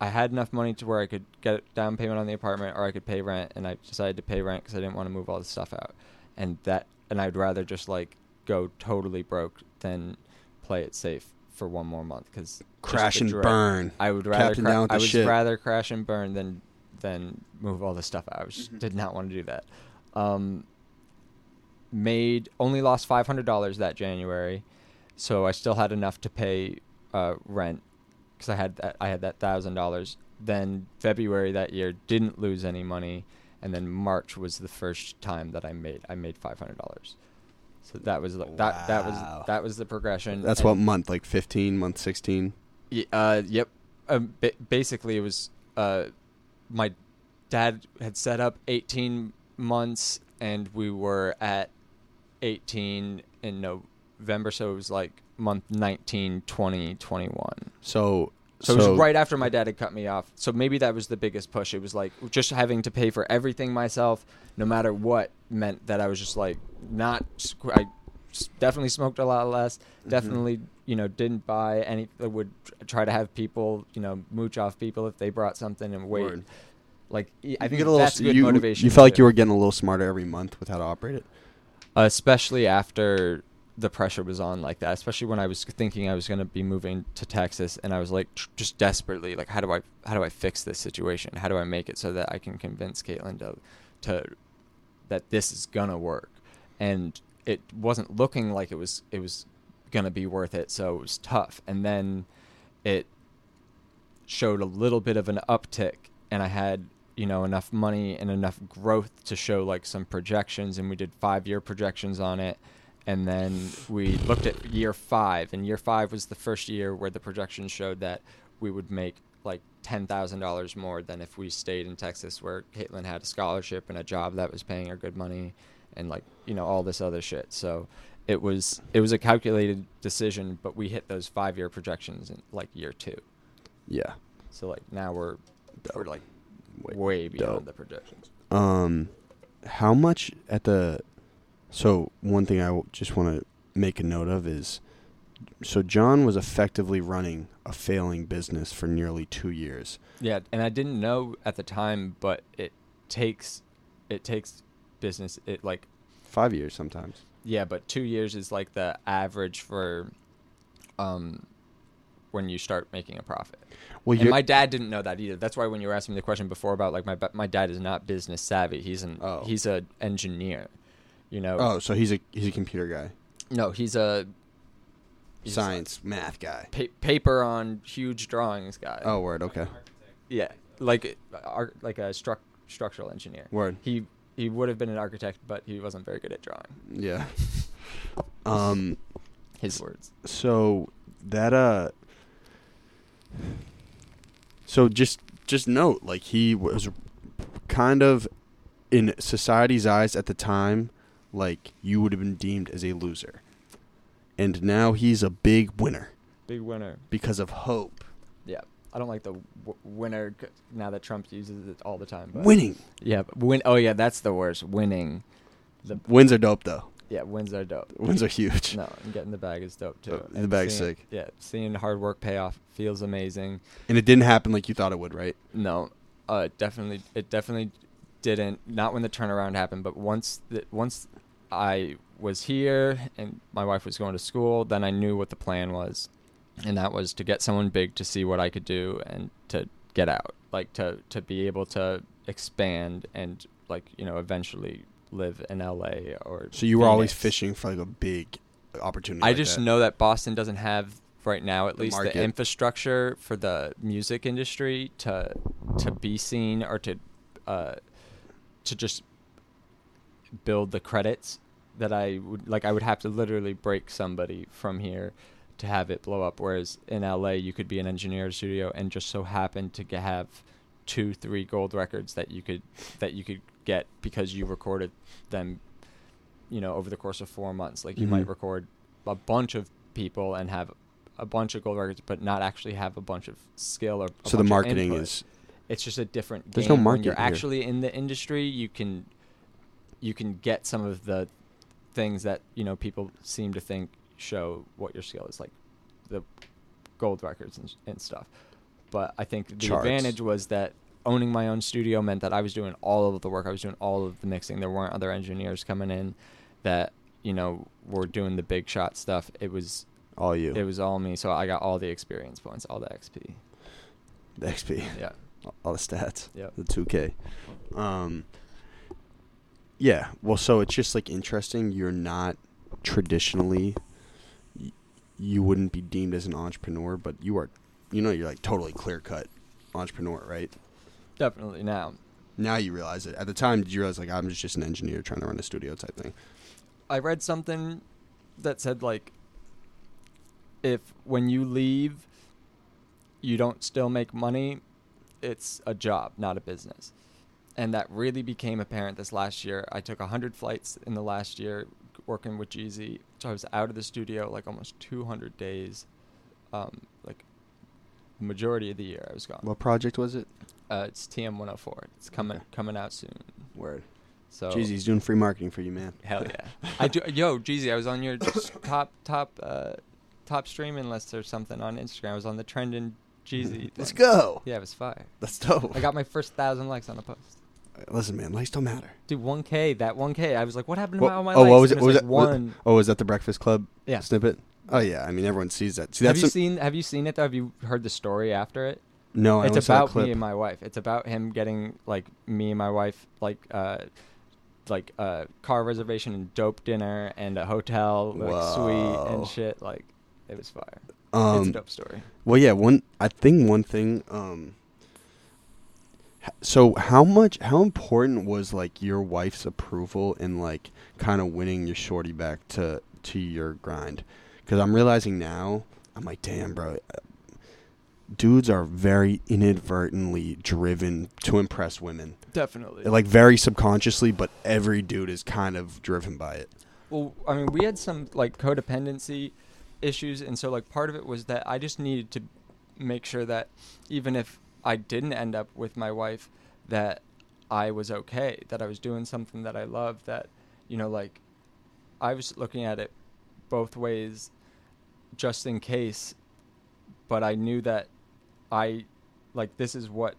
I had enough money to where I could get down payment on the apartment or I could pay rent, and I decided to pay rent because I didn't want to move all the stuff out, and that and I'd rather just like go totally broke than play it safe for one more month because Crash and burn. I would rather Captain cra- down I would shit. rather crash and burn than than move all the stuff out. I was just Mhm. did not want to do that. Um, made only lost five hundred dollars that January, so I still had enough to pay uh, rent because I had that I had that thousand dollars. Then February that year didn't lose any money, and then March was the first time that I made I made five hundred dollars. So that was like that that was that was the progression. That's and- what month? Like 15, month 16? Y- uh, yep. Um, ba- basically, it was uh, my dad had set up 18 months, and we were at 18 in November, so it was like month 19, 20, 21. So, So, it was right after my dad had cut me off. So maybe that was the biggest push. It was like just having to pay for everything myself, no matter what, meant that I was just like not. I definitely smoked a lot less. Mm-hmm. Definitely, you know, didn't buy any. I would try to have people, you know, mooch off people if they brought something and wait. Word. Like I You think get a little, that's good you, motivation. You felt like you were getting a little smarter every month with how to operate it? especially after the pressure was on like that especially when i was thinking i was going to be moving to texas and i was like tr- just desperately like how do i how do i fix this situation? How do i make it so that i can convince caitlin to to that this is going to work? And it wasn't looking like it was it was going to be worth it so it was tough. And then it showed a little bit of an uptick and i had you know enough money and enough growth to show like some projections and we did 5 year projections on it and then we looked at year 5 and year 5 was the first year where the projections showed that we would make like $10,000 more than if we stayed in Texas where Caitlin had a scholarship and a job that was paying her good money and like you know all this other shit so it was it was a calculated decision but we hit those 5 year projections in like year 2 Yeah. so like now we're we're like way beyond dope. the projections. Um, how much at the? So one thing I w- just want to make a note of is, so John was effectively running a failing business for nearly two years. Yeah, and I didn't know at the time, but it takes it takes business it like Five years sometimes. yeah, but 2 years is like the average for um when you start making a profit. Well, and my dad didn't know that either. That's why when you were asking me the question before about like my my dad is not business savvy. He's an Oh. he's a engineer. You know. oh, so he's a he's a computer guy, No, he's a he's a science, math guy. pa- paper on huge drawings guy. Oh, word. Okay. Yeah, like uh, ar- like a struc- structural engineer. Word. He he would have been an architect, but he wasn't very good at drawing. Yeah. um. His words. So that uh. So just just note, like he was kind of in society's eyes at the time, like you would have been deemed as a loser, and now he's a big winner Big winner. because of hope. Yeah, I don't like the w- winner c- now that Trump uses it all the time. But Winning Yeah, but win. Oh yeah, that's the worst. Winning. The wins are dope though. yeah, wins are dope. Wins are huge. No, and getting the bag is dope too. Uh, the And bag's seeing- sick. Yeah, seeing hard work pay off feels amazing. And it didn't happen like you thought it would, right? No, uh, definitely, it definitely didn't. Not when the turnaround happened, but once that once I was here and my wife was going to school, then I knew what the plan was, and that was to get someone big to see what I could do and to get out, like to to be able to expand and like you know eventually live in LA or. So you were always fishing for like a big opportunity. I like just that. know that Boston doesn't have right now at The least market. the infrastructure for the music industry to to be seen or to uh, to just build the credits that I would like I would have to literally break somebody from here to have it blow up whereas in LA you could be an engineer studio and just so happen to have two three gold records that you could that you could get because you recorded them you know over the course of 4 months like you might Mhm. record a bunch of people and have a bunch of gold records but not actually have a bunch of skill or So the marketing is it's just a different There's game no when you're market here. actually in the industry you can you can get some of the things that you know people seem to think show what your skill is like the gold records and, and stuff but i think the Charts. advantage was that owning my own studio meant that i was doing all of the work i was doing all of the mixing there weren't other engineers coming in that you know were doing the big shot stuff it was all you. it was all me so i got all the experience points all the xp the XP. yeah all the stats. Yep. The 2K. Um Yeah, well so it's just like interesting you're not traditionally you wouldn't be deemed as an entrepreneur, but you are you know you're like totally clear-cut entrepreneur, right? definitely now Now you realize it. At the time did you realize like I'm just an engineer trying to run a studio type thing? I read something that said like if when you leave you don't still make money, it's a job, not a business. And that really became apparent this last year. I took 100 flights in the last year working with Jeezy. So I was out of the studio like almost 200 days. Um, like the majority of the year I was gone. What project was it? Uh, it's TM104. It's coming Okay. coming out soon. Word. So Jeez, he's doing free marketing for you, man. Hell yeah! I do. Yo, Jeezy, I was on your top top uh, top streaming list or something on Instagram. I was on the trending Jeezy. Let's go. Yeah, it was fire. Let's go. I got my first thousand likes on a post. Listen, man, likes don't matter. Dude, 1K. That 1K. I was like, what happened to What- my, all my oh, likes? what was it? And What was like it? What- One. Oh, was that the Breakfast Club Yeah. snippet? Oh yeah, I mean everyone sees that. See, have that's you some- seen Have you seen it though? Have you heard the story after it? no, I it's only saw a about clip. me and my wife. It's about him getting like me and my wife like uh like uh car reservation and dope dinner and a hotel like suite and shit. Like it was fire. um, it's a dope story. Well, yeah. One, I think one thing. Um, So how much how important was like your wife's approval in like kind of winning your shorty back to to your grind? Cuz I'm realizing now I'm like damn bro uh, dudes are very inadvertently driven to impress women. Definitely. Like very subconsciously, but every dude is kind of driven by it. Well, I mean, we had some like codependency issues, and so like part of it was that I just needed to make sure that even if I didn't end up with my wife, that I was okay, that I was doing something that I loved, that you know, like I was looking at it both ways, just in case. But I knew that I like this is what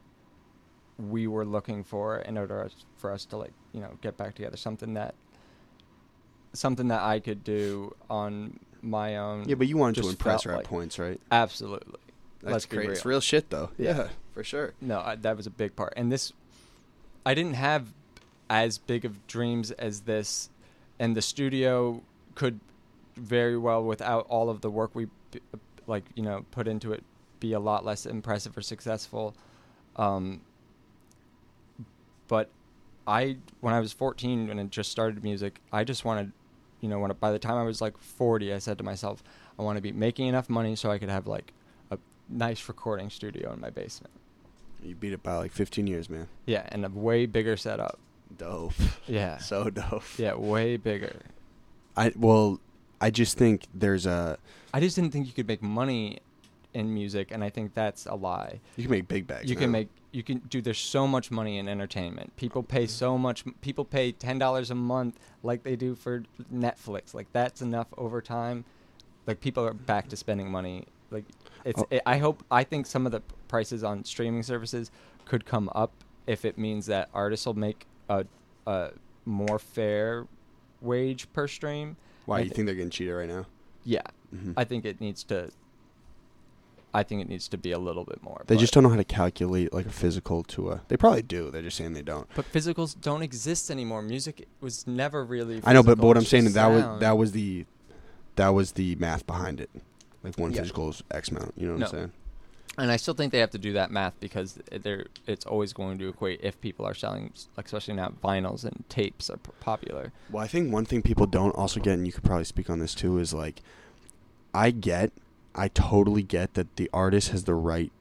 we were looking for in order for us to like you know get back together, something that something that I could do on my own. Yeah, but you wanted to impress her at like- points, right? Absolutely. That's Let's great. It's real. real shit though. Yeah. yeah for sure. No, I, that was a big part. And this, I didn't have as big of dreams as this, and the studio could very well, without all of the work we, like you know, put into it, be a lot less impressive or successful. Um, but I, when I was 14, when I just started music, I just wanted, you know, when by the time I was like 40, I said to myself, I want to be making enough money so I could have like nice recording studio in my basement. You beat it by like 15 years, man. Yeah, and a way bigger setup. Dope. Yeah. So dope. yeah, way bigger. I well, I just think there's a I just didn't think you could make money in music, and I think that's a lie. you can make big bags. You can make you can do. There's so much money in entertainment. People pay so much. People pay ten dollars a month, like they do for Netflix. Like that's enough over time. Like people are back to spending money. Like it's. Oh. I hope. I think some of the prices on streaming services could come up if it means that artists will make a, a more fair wage per stream. Why I you thi- think they're getting cheated right now? Yeah, Mhm. I think it needs to. I think it needs to be a little bit more. They just don't know how to calculate like a physical to a. They probably do. They're just saying they don't. But physicals don't exist anymore. Music was never really. I know, but, but what I'm saying is that was that was the that was the math behind it. Like one Yeah. physical is X amount. You know what No. I'm saying? And I still think they have to do that math because they're it's always going to equate if people are selling, especially now, vinyls and tapes are p- popular. Well, I think one thing people don't also get, and you could probably speak on this too, is like, I get, I totally get that the artist has the right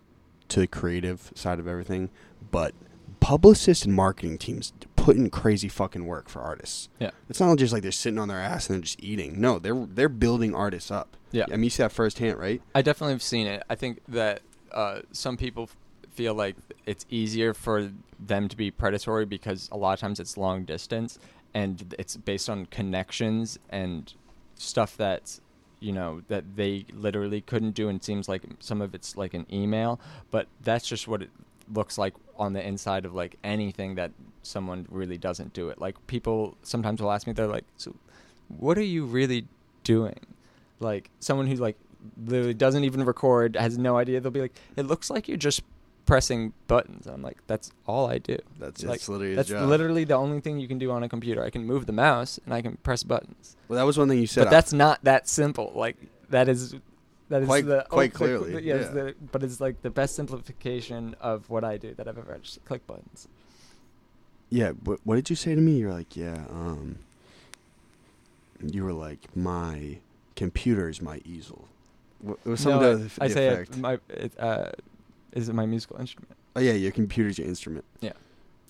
to the creative side of everything, but publicists and marketing teams put in crazy fucking work for artists. Yeah. It's not just like they're sitting on their ass and they're just eating. No, they're they're building artists up. Yeah. I mean, you see that firsthand, right? I definitely have seen it. I think that uh, some people f- feel like it's easier for them to be predatory because a lot of times it's long distance and it's based on connections and stuff that's you know that they literally couldn't do and seems like some of it's like an email but that's just what it looks like on the inside of like anything that someone really doesn't do it. Like people sometimes will ask me they're like so what are you really doing? Like someone who like literally doesn't even record has no idea they'll be like it looks like you're just pressing buttons. I'm like that's all i do. That's Like, that's literally that's job. literally the only thing you can do on a computer. I can move the mouse and i can press buttons. Well, that was one thing you said. but that's not that simple. Like that is that is Quite- the quite oh, the- clearly, the- yes, yeah. the- but it's like the best simplification of what i do that i've ever had just click buttons Yeah, what, what did you say to me? You're like, yeah, um, you were like, my computer is my easel. What, it was some No, of the, I the say it, my it, uh, is it my musical instrument oh yeah, your computer's your instrument.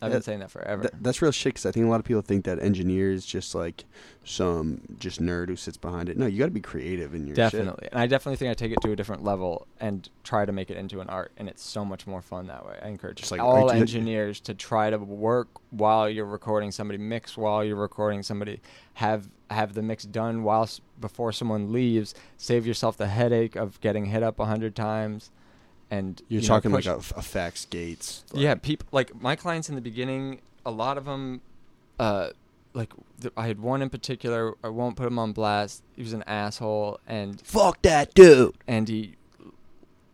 I've been saying that forever Th- that's real shit. Because I think a lot of people think that engineer is just like some just nerd who sits behind it. No, you got to be creative in your shit. Definitely. And I definitely think I take it to a different level and try to make it into an art and it's so much more fun that way. I encourage Just like- all engineers to try to work while you're recording somebody, mix while you're recording somebody, have have the mix done whilst before someone leaves, save yourself the headache of getting hit up a hundred times and You're you know, talking push- like a, effects, gates. yeah, like- people like my clients in the beginning. A lot of them, uh, like th- I had one in particular. I won't put him on blast. He was an asshole, and Fuck that dude. and he,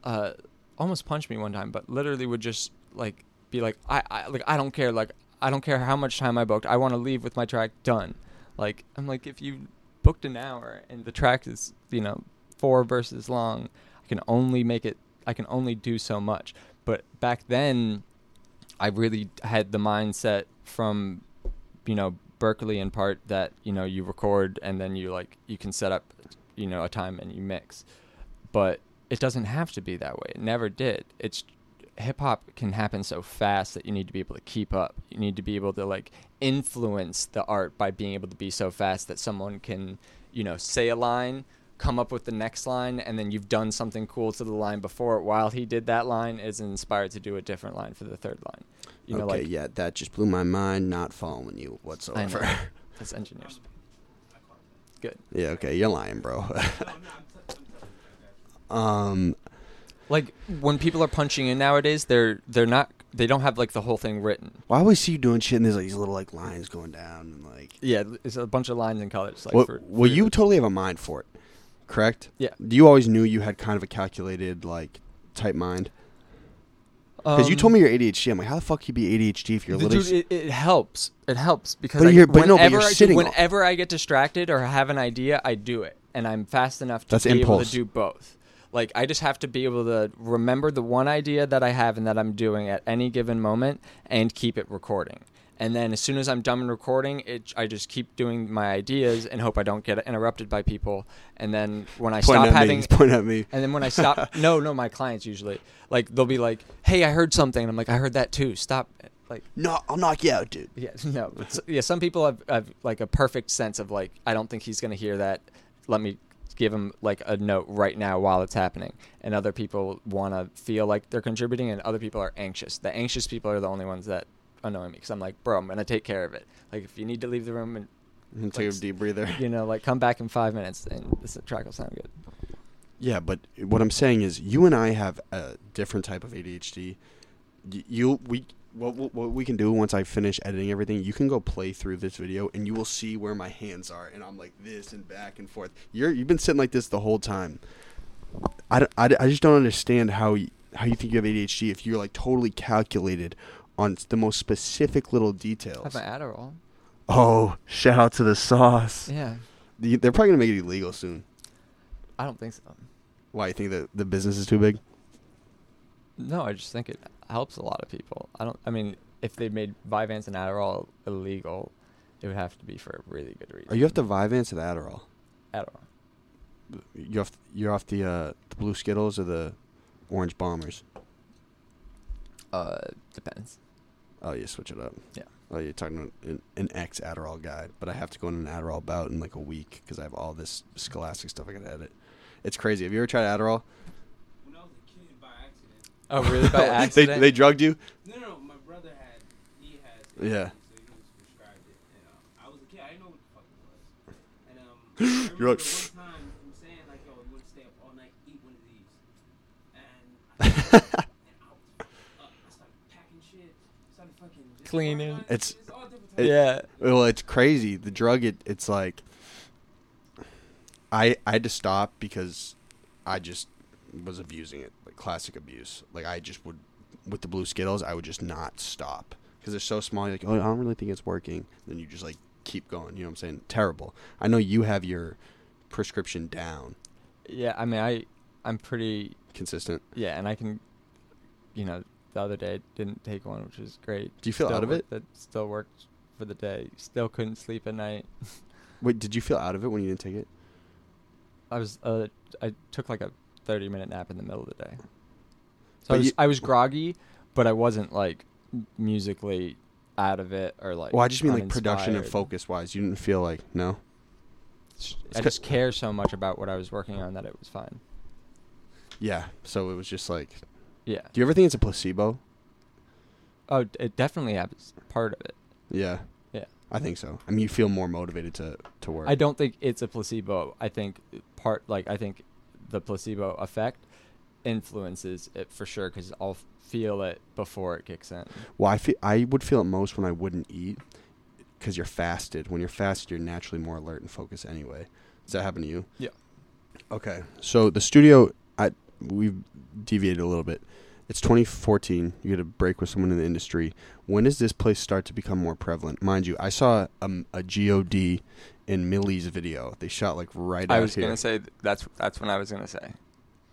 uh, almost punched me one time. But literally would just like be like, I, I like I don't care. Like I don't care how much time I booked. I want to leave with my track done. Like I'm like if you booked an hour and the track is you know four verses long, I can only make it. I can only do so much. But back then, I really had the mindset from, you know, Berklee in part that you know you record and then you like you can set up, you know, a time and you mix, but it doesn't have to be that way. It never did. It's hip hop can happen so fast that you need to be able to keep up. You need to be able to like influence the art by being able to be so fast that someone can, you know, say a line, come up with the next line, and then you've done something cool to the line before while he did that line is inspired to do a different line for the third line. You know, okay, like yeah, that just blew my mind. Not following you whatsoever. That's engineers. Good. yeah, okay, you're lying, bro. um, Like when people are punching in nowadays, they're they're not they don't have like the whole thing written. well, I always see you doing shit, and there's like these little like lines going down, and like. Yeah, it's a bunch of lines and colors. Like well, for, well, for- you totally have a mind for it, correct? Yeah. You always knew you had kind of a calculated like type mind because you Um, told me you're ADHD. I'm like, how the fuck can you be ADHD if you're literally? dude, it, it helps. It helps because But I, you're- but no, but whenever you're I sitting whenever I get distracted or have an idea, I do it, and I'm fast enough to That's be able to do both. Like I just have to be able to remember the one idea that I have and that I'm doing at any given moment, and keep it recording. And then as soon as I'm done recording, it I just keep doing my ideas and hope I don't get interrupted by people. And then when I point stop having me. Point at me. and then when I stop, no, no, my clients usually like they'll be like, "Hey, I heard something," and I'm like, "I heard that too. Stop." Like, No, I'll knock you out, dude. yeah, no, yeah. Some people have, have like a perfect sense of like, I don't think he's gonna hear that. Let me give him like a note right now while it's happening. And other people want to feel like they're contributing, and other people are anxious. The anxious people are the only ones that annoy me because I'm like, bro, I'm gonna take care of it. Like, if you need to leave the room and And take Like, a deep breather. you know, like come back in five minutes, and this track will sound good. Yeah, but what I'm saying is, you and I have a different type of ADHD. Y- You, we, what, what, what we can do once I finish editing everything, you can go play through this video, and you will see where my hands are, and I'm like this and back and forth. You're, you've been sitting like this the whole time. I, I, I just don't understand how you, how you think you have ADHD if you're like totally calculated on the most specific little details. have an Adderall. Oh, shout out to the sauce. Yeah, The- They're probably gonna make it illegal soon. I don't think so. Why you think that the business is too big? No, I just think it helps a lot of people. I don't. I mean, if they made Vyvanse and Adderall illegal, it would have to be for a really good reason. Are you off the Vyvanse or the Adderall? Adderall? You off you're off the uh, the blue Skittles or the orange bombers? Uh, depends. Oh, you switch it up. Yeah. Oh, you're talking about an, an ex Adderall guy, but I have to go on an Adderall bout in like a week because I have all this Scholastic stuff I gotta edit. It's crazy. Have you ever tried Adderall? When I was a kid, by accident. Oh, really? By accident? they drugged you? No, no, no. My brother had, he had. Yeah. So he was prescribed it. And, um, I was a kid. I didn't know what the fuck it was. And um, You're like, one time him saying like, "Yo, we want to stay up all night, eat one of these." And I, and I, was, uh, I started packing shit. Started fucking just Cleaning. It's- shit. all different it- yeah. Well, it's crazy. The drug, it it's like I I had to stop because I just was abusing it, like classic abuse. Like I just would with the blue Skittles, I would just not stop because they're so small. You're like, oh, I don't really think it's working. Then you just like keep going. You know what I'm saying? Terrible. I know you have your prescription down, Yeah. I mean, I, I'm pretty. consistent. Yeah, and I can, you know, the other day I didn't take one, which was great. Do you feel Still out of it? That still worked for the day. Still couldn't sleep at night. Wait, did you feel out of it when you didn't take it? I was uh, I took like a thirty minute nap in the middle of the day. So I was you- I was groggy, but I wasn't like musically out of it or like. Well, I just mean like production and focus wise. You didn't feel like no. I just care so much about what I was working on that it was fine. Yeah. So it was just like. Yeah. Do you ever think it's a placebo? Oh, it definitely has part of it. Yeah. Yeah. I think so. I mean, you feel more motivated to to work. I don't think it's a placebo. I think part like I think the placebo effect influences it for sure because I'll feel it before it kicks in. Well, I feel I would feel it most when I wouldn't eat, because you're fasted. When you're fasted, you're naturally more alert and focused anyway. Does that happen to you? Yeah. Okay. So the studio, we've deviated a little bit. It's 2014. You get a break with someone in the industry. When does this place start to become more prevalent? Mind you, I saw um, a, a God in Millie's video. They shot like right I was here. gonna say that's that's what I was gonna say.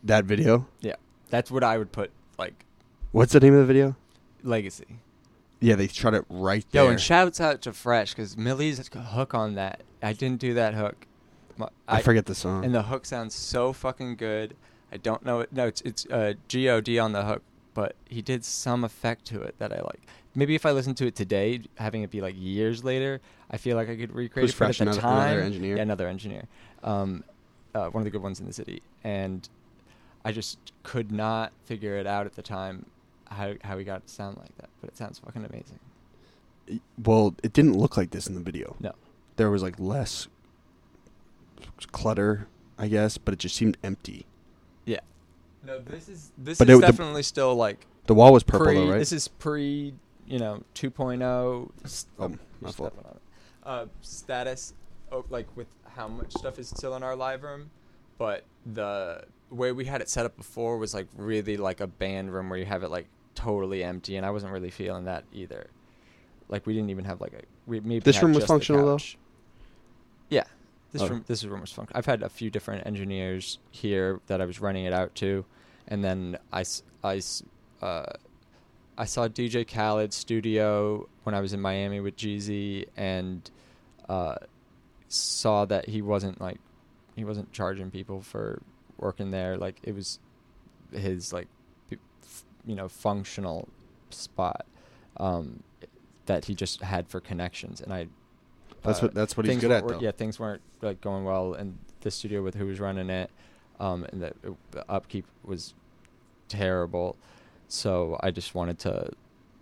that video. Yeah, that's what I would put like What's the name of the video? legacy. Yeah, they shot it right there. Yo, and shouts out to Fresh because Millie's hook on that. I didn't do that hook. My- I, forget the song. And the hook sounds so fucking good. I don't know it. No, it's it's uh, God on the hook, but he did some effect to it that I like. Maybe if I listen to it today, having it be like years later, I feel like I could recreate Who's it. But Fresh? at the Another- time, another engineer? Yeah, another engineer. Um, uh, one of the good ones in the city, and I just could not figure it out at the time how how he got it to sound like that. But it sounds fucking amazing. well, it didn't look like this in the video. No. There was like less clutter, I guess, but it just seemed empty. Yeah. No, this is this But is it- the- definitely still like The wall was purple pre, though, right? This is pre, you know, 2.0. s- Oh, oh, my fault. stepping on it. Uh, status, oh, like with how much stuff is still in our live room, but the way we had it set up before was like really like a band room where you have it like totally empty, and I wasn't really feeling that either. Like we didn't even have like a we maybe This room was functional, though? This Oh. room this room was functional. I've had a few different engineers here that I was running it out to, and then I I uh, I saw DJ Khaled's studio when I was in Miami with Jeezy, and uh, saw that he wasn't like he wasn't charging people for working there. Like it was his like you know functional spot um, that he just had for connections, and I. That's uh, what that's what he's good at though. Yeah, things weren't like going well in the studio with who was running it, um, and the, the upkeep was terrible. So I just wanted to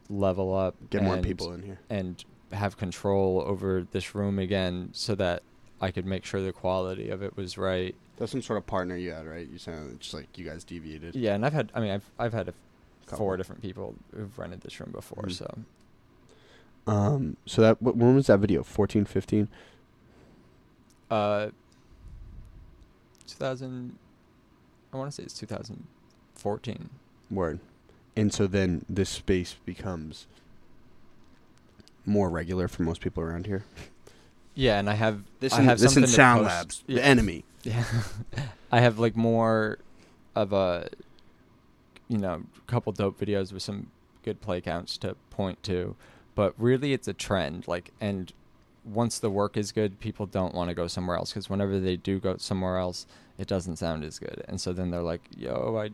level up, Get more people in here. and have control over this room again, so that I could make sure the quality of it was right. That's some sort of partner you had, right? You sound just like you guys deviated. Yeah, and I've had, I mean, I've I've had a f- four different people who've rented this room before, Mhm. so Um. So that wh- when was that video? 14, 15? uh, 2000, I want to say it's 2014. Word. And so then this space becomes more regular for most people around here. Yeah, and I have This I in, have this in Sound post- Labs, Yeah. the enemy. Yeah, I have like more of a, you know, couple dope videos with some good play counts to point to, but really it's a trend. Like, and once the work is good, people don't want to go somewhere else because whenever they do go somewhere else, it doesn't sound as good. And so then they're like, "Yo, I,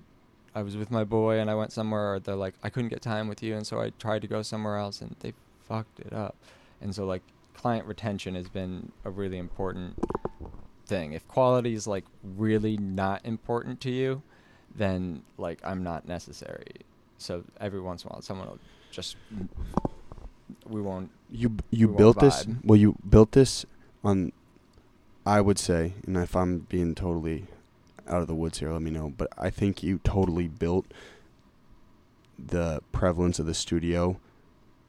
I was with my boy and I went somewhere." Or they're like, "I couldn't get time with you, and so I tried to go somewhere else, and they fucked it up." And so like client retention has been a really important thing. If quality is like really not important to you, then like I'm not necessary. So every once in a while, someone will just we won't. You you We built this. Well, you built this on. I would say, and if I'm being totally out of the woods here, let me know. But I think you totally built the prevalence of the studio,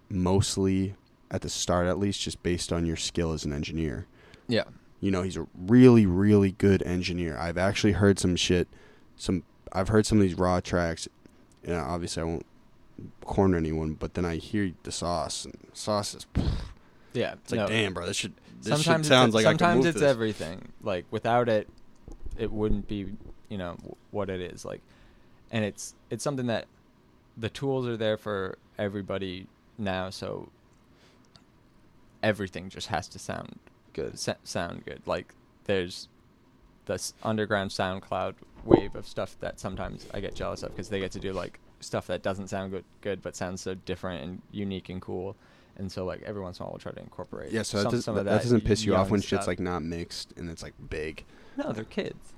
mostly at the start, at least, just based on your skill as an engineer. Yeah. You know, he's a really, really good engineer. I've actually heard some shit. Some I've heard some of these raw tracks. And obviously, I won't corner anyone, but then I hear the sauce, and sauce is. Yeah. It's like, no. damn, bro, this should. This shit sometimes sounds it's, like sometimes it's this. everything. Like without it, it wouldn't be you know w- what it is. Like, and it's it's something that the tools are there for everybody now. So everything just has to sound Good. sa- sound good. Like there's this underground SoundCloud wave of stuff that sometimes I get jealous of because they get to do like stuff that doesn't sound good, good but sounds so different and unique and cool. And so like every once in a while we'll try to incorporate. Yeah, so that, does, some that, of that doesn't piss you off when shit's like not mixed and it's like big. no, they're kids.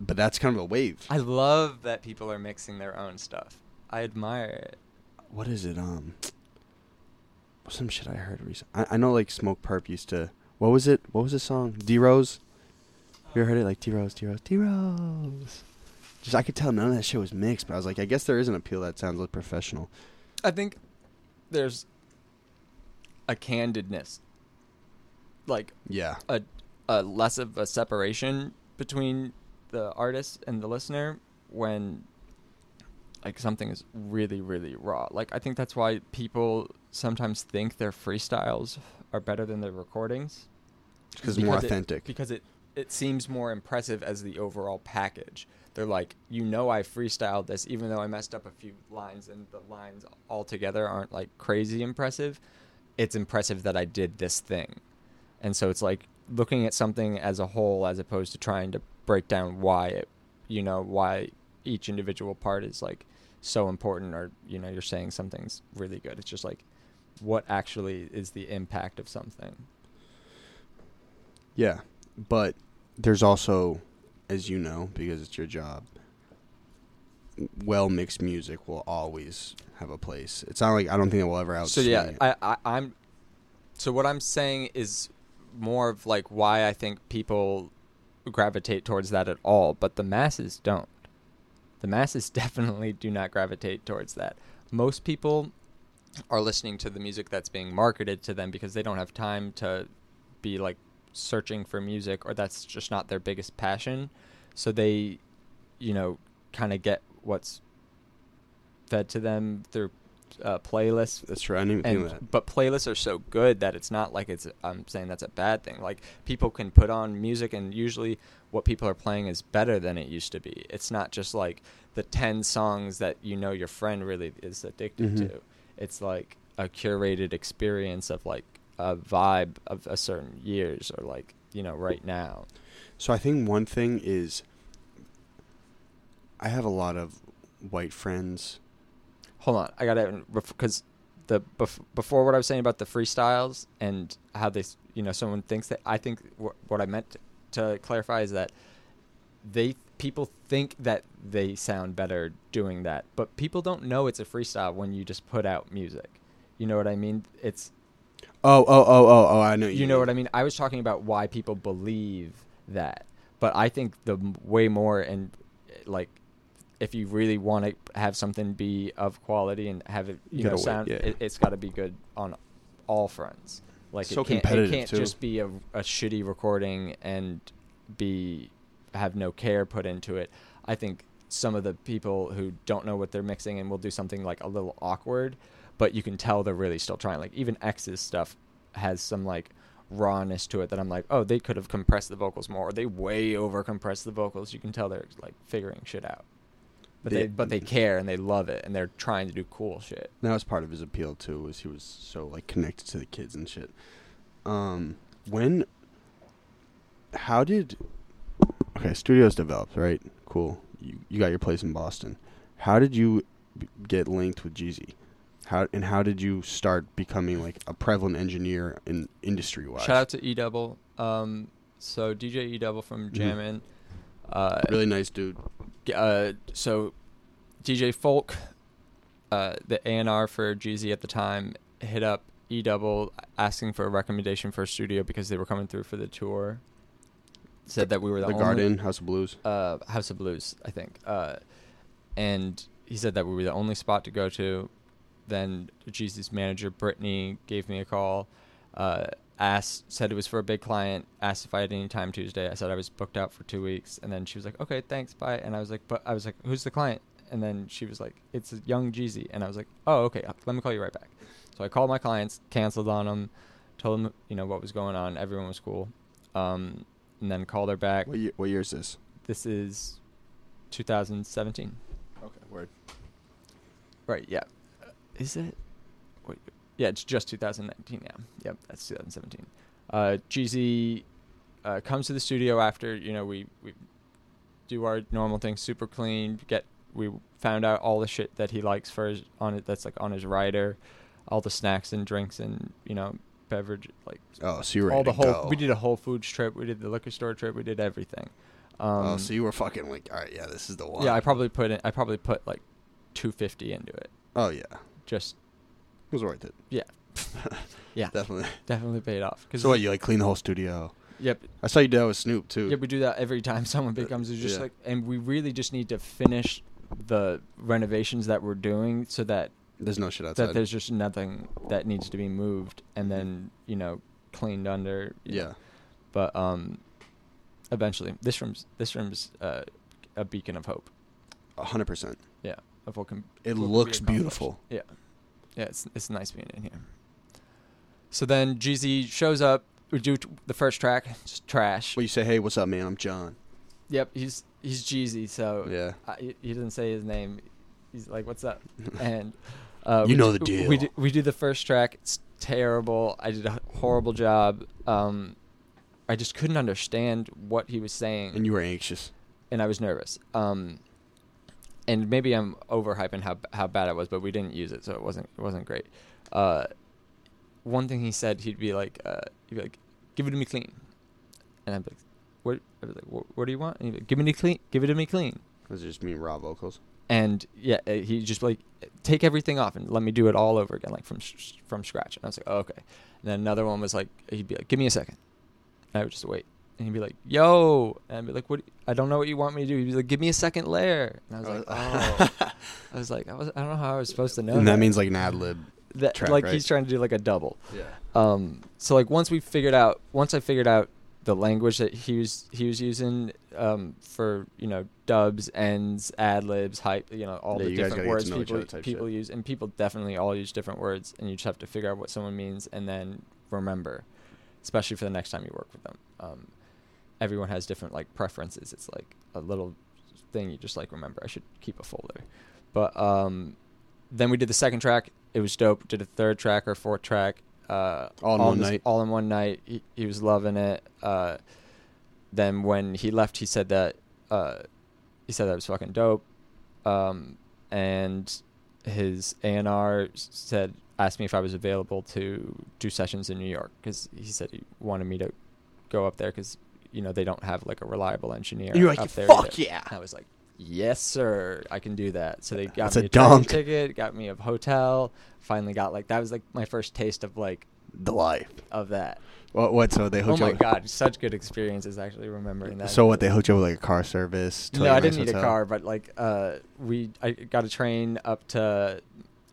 But that's kind of a wave. I love that people are mixing their own stuff. I admire it. what is it? Um, some shit I heard recently. I, I know like Smokepurpp used to. What was it? What was the song? D Rose. You ever heard it? Like D Rose, D Rose, D Rose. Just I could tell none of that shit was mixed, but I was like, I guess there is an appeal that sounds like professional. I think there's a candidness, like Yeah. a, a less of a separation between the artist and the listener when like something is really really raw like i think that's why people sometimes think their freestyles are better than their recordings Because it's more it- authentic. because it it seems more impressive as the overall package. They're like, you know, I freestyled this, even though I messed up a few lines, and the lines altogether aren't like crazy impressive. It's impressive that I did this thing, and so it's like looking at something as a whole, as opposed to trying to break down why it, you know, why each individual part is like so important, or you know, you're saying something's really good. It's just like what actually is the impact of something. Yeah, but there's also, as you know, because it's your job, well mixed music will always have a place. It's not like I don't think it will ever out. So yeah, I, I I'm. So what I'm saying is more of like why I think people gravitate towards that at all, but the masses don't. The masses definitely do not gravitate towards that. Most people are listening to the music that's being marketed to them because they don't have time to be like searching for music or that's just not their biggest passion. So they, you know, kind of get what's fed to them through uh, playlists. That's true. I didn't even think of And that. but playlists are so good that it's not like it's. I'm saying that's a bad thing. Like people can put on music, and usually what people are playing is better than it used to be. It's not just like the ten songs that you know your friend really is addicted Mhm. to. It's like a curated experience of like a vibe of a certain years or like you know right now. So I think one thing is I have a lot of white friends. Hold on, I gotta because the bef- before what I was saying about the freestyles and how they you know someone thinks that I think wh- what I meant to clarify is that they people think that they sound better doing that, but people don't know it's a freestyle when you just put out music. You know what I mean? It's Oh, oh, oh, oh, oh! I know. you You know what I mean. I was talking about why people believe that, but I think the way more and eh, like if you really want to have something be of quality and have it You you know sound, yeah. it, it's got to be good on all fronts. Like So it can't, it can't too. just be a, a shitty recording and be have no care put into it. I think some of the people who don't know what they're mixing and will do something like a little awkward, but you can tell they're really still trying. Like even X's stuff has some like rawness to it that I'm like, oh, they could have compressed the vocals more, they way over compressed the vocals. You can tell they're like figuring shit out. But They- they but they care and they love it and they're trying to do cool shit. That was part of his appeal too. Was he was so like connected to the kids and shit. Um, when? How did? Okay, studios developed, right? Cool. You you got your place in Boston. How did you b- get linked with Jeezy? How and how did you start becoming like a prevalent engineer in industry wise? Shout out to E Double. Um, so DJ E Double from Mhm. Jam'n. Uh, Really nice dude. uh, so DJ Folk, uh, the A and R for Jeezy at the time, hit up E Double asking for a recommendation for a studio because they were coming through for the tour. Said that we were the, The, only Garden, House of Blues. uh, House of Blues, I think. Uh, and he said that we were the only spot to go to. Then Jeezy's manager Brittany gave me a call, uh, asked said it was for a big client. Asked if I had any time Tuesday. I said I was booked out for two weeks, and then she was like, "Okay, thanks, bye." And I was like, "But I was like, who's the client?" And then she was like, "It's a young Jeezy," and I was like, "Oh, okay, let me call you right back." So I called my clients, canceled on them, told them you know what was going on. Everyone was cool, um, and then called her back. What year, what year is this? This is 2017. Okay, word. Right, yeah. Is it? Wait, yeah, it's just 2019, yeah. Yep, that's 2017. Uh, Jeezy uh, comes to the studio after, you know, we, we do our normal thing, super clean, get, we found out all the shit that he likes for his, on it, that's like on his rider, all the snacks and drinks and, you know, beverage, like Oh, so you were all the whole, go. we did a Whole Foods trip, we did the liquor store trip, we did everything. Um, oh, so you were fucking like, all right, yeah, this is the one. yeah, I probably put in, I probably put like 250 into it. Oh yeah, Just it was worth it. yeah, yeah, Definitely. definitely paid off. Cause So what? You like clean the whole studio? Yep. I saw you do that with Snoop too. Yeah, we do that every time someone becomes it's just yeah. like, and we really just need to finish the renovations that we're doing so that There's no shit outside. that there's just nothing that needs to be moved and then you know cleaned under. you know. yeah. But um, eventually, this room's this room's uh, a beacon of hope. A hundred percent. Yeah, of what can. It what can be looks beautiful. Yeah, yeah, it's it's nice being in here. So then Jeezy shows up. we do the first track, just trash. Well, you say, "Hey, what's up, man? I'm John." Yep, he's he's Jeezy, so Yeah. I, he- doesn't say his name. He's like, "What's up?" And uh, You know d- the deal. We do, we do the first track. It's terrible. I did a horrible job. Um, I just couldn't understand what he was saying, And you were anxious. and I was nervous. Um, and maybe I'm overhyping how how bad it was, but we didn't use it, so it wasn't it wasn't great. Uh, one thing he said, he'd be like, uh, he'd be like, "Give it to me clean," and I'd be like, "What?" I'd be like, "What, what do you want?" And he'd be like, "Give me clean. Give it to me clean." Those are just me raw vocals. And yeah, uh, he just like take everything off and let me do it all over again, like from sh- from scratch. And I was like, oh, okay. And then another one was like, he'd be like, "Give me a second. And I would just wait, and he'd be like, "Yo," and I'd be like, "What? I don't know what you want me to do." He'd be like, "Give me a second layer." And I was like, "Oh." I was like, I, was, I don't know how I was supposed to know. and that means like an ad lib. that, track, like right? he's trying to do like a double. Yeah. Um, so like once we figured out, once I figured out the language that he was he was using um, for you know dubs, ends, ad libs, hype, you know all Yeah, the different words to know each people people shit. use, and people definitely all use different words, and you just have to figure out what someone means and then remember, especially for the next time you work with them. Um, everyone has different like preferences. It's like a little thing you just like remember. I should keep a folder, but um, then we did the second track. It was dope. Did a third track or fourth track. Uh, All in one this- night? All in one night. He, he was loving it. Uh, then when he left, he said that uh, he said that was fucking dope. Um, and his A and R said asked me if I was available to do sessions in New York because he said he wanted me to go up there because you know they don't have like a reliable engineer. You're like, up there "Fuck either." yeah. I was like, yes sir, I can do that. So they got That's me a a, dunk. ticket, got me a hotel. Finally got like that was like my first taste of like The life. of that. What? What? So they Oh hooked my you up- god, such good experiences actually remembering that. So what? They hooked you up with like a car service. No, I didn't need a car, but like uh, we I got a train up to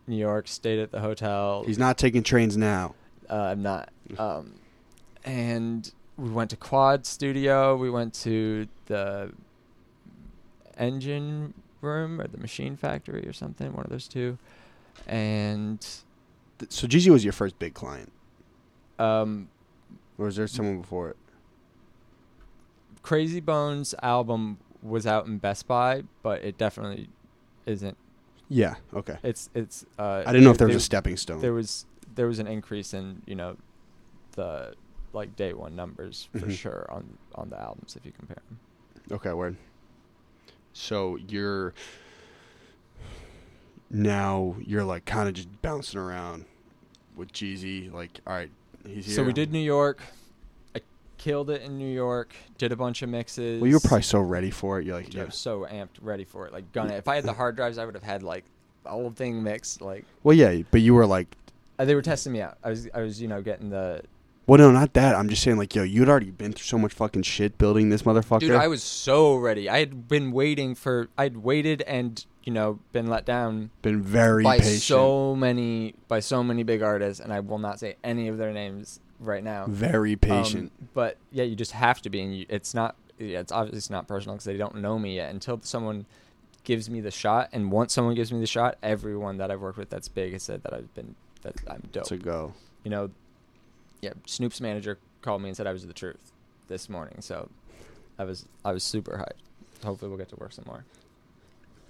New York, stayed at the hotel. He's not taking trains now. Uh, I'm not. Um, and we went to Quad Studio. We went to the engine room or the machine factory or something. One of those two. And Th- So Jeezy was your first big client, um, or was there someone before it? Krayzie Bone's album was out in Best Buy, but it definitely isn't. Yeah. Okay. It's it's. Uh, I didn't know if there was a stepping stone. there was there was an increase in you know the like day one numbers for Mhm. sure on on the albums if you compare them. Okay, word. So you're now you're like kind of just bouncing around with Jeezy. Like, all right, he's here. So we did New York. I killed it in New York. Did a bunch of mixes. Well, you were probably so ready for it. You're like, I yeah. so amped, ready for it. Like gunning. If I had the hard drives, I would have had like the whole thing mixed. Like Well, yeah, but you were like, uh, they were testing me out. I was I was you know getting the well, no, not that. I'm just saying, like, yo, you'd already been through so much fucking shit building this motherfucker. dude. I was so ready. I had been waiting for. I'd waited and you know been let down been very by patient. so many by so many big artists, and I will not say any of their names right now. very Um, patient. but yeah, you just have to be, and you, it's not. Yeah, it's obviously it's not personal because they don't know me yet. Until someone gives me the shot, and once someone gives me the shot, everyone that I've worked with that's big has said that I've been that I'm dope. to go. you know, yeah. Snoop's manager called me and said I was the truth this morning, so I was I was super hyped. Hopefully, we'll get to work some more.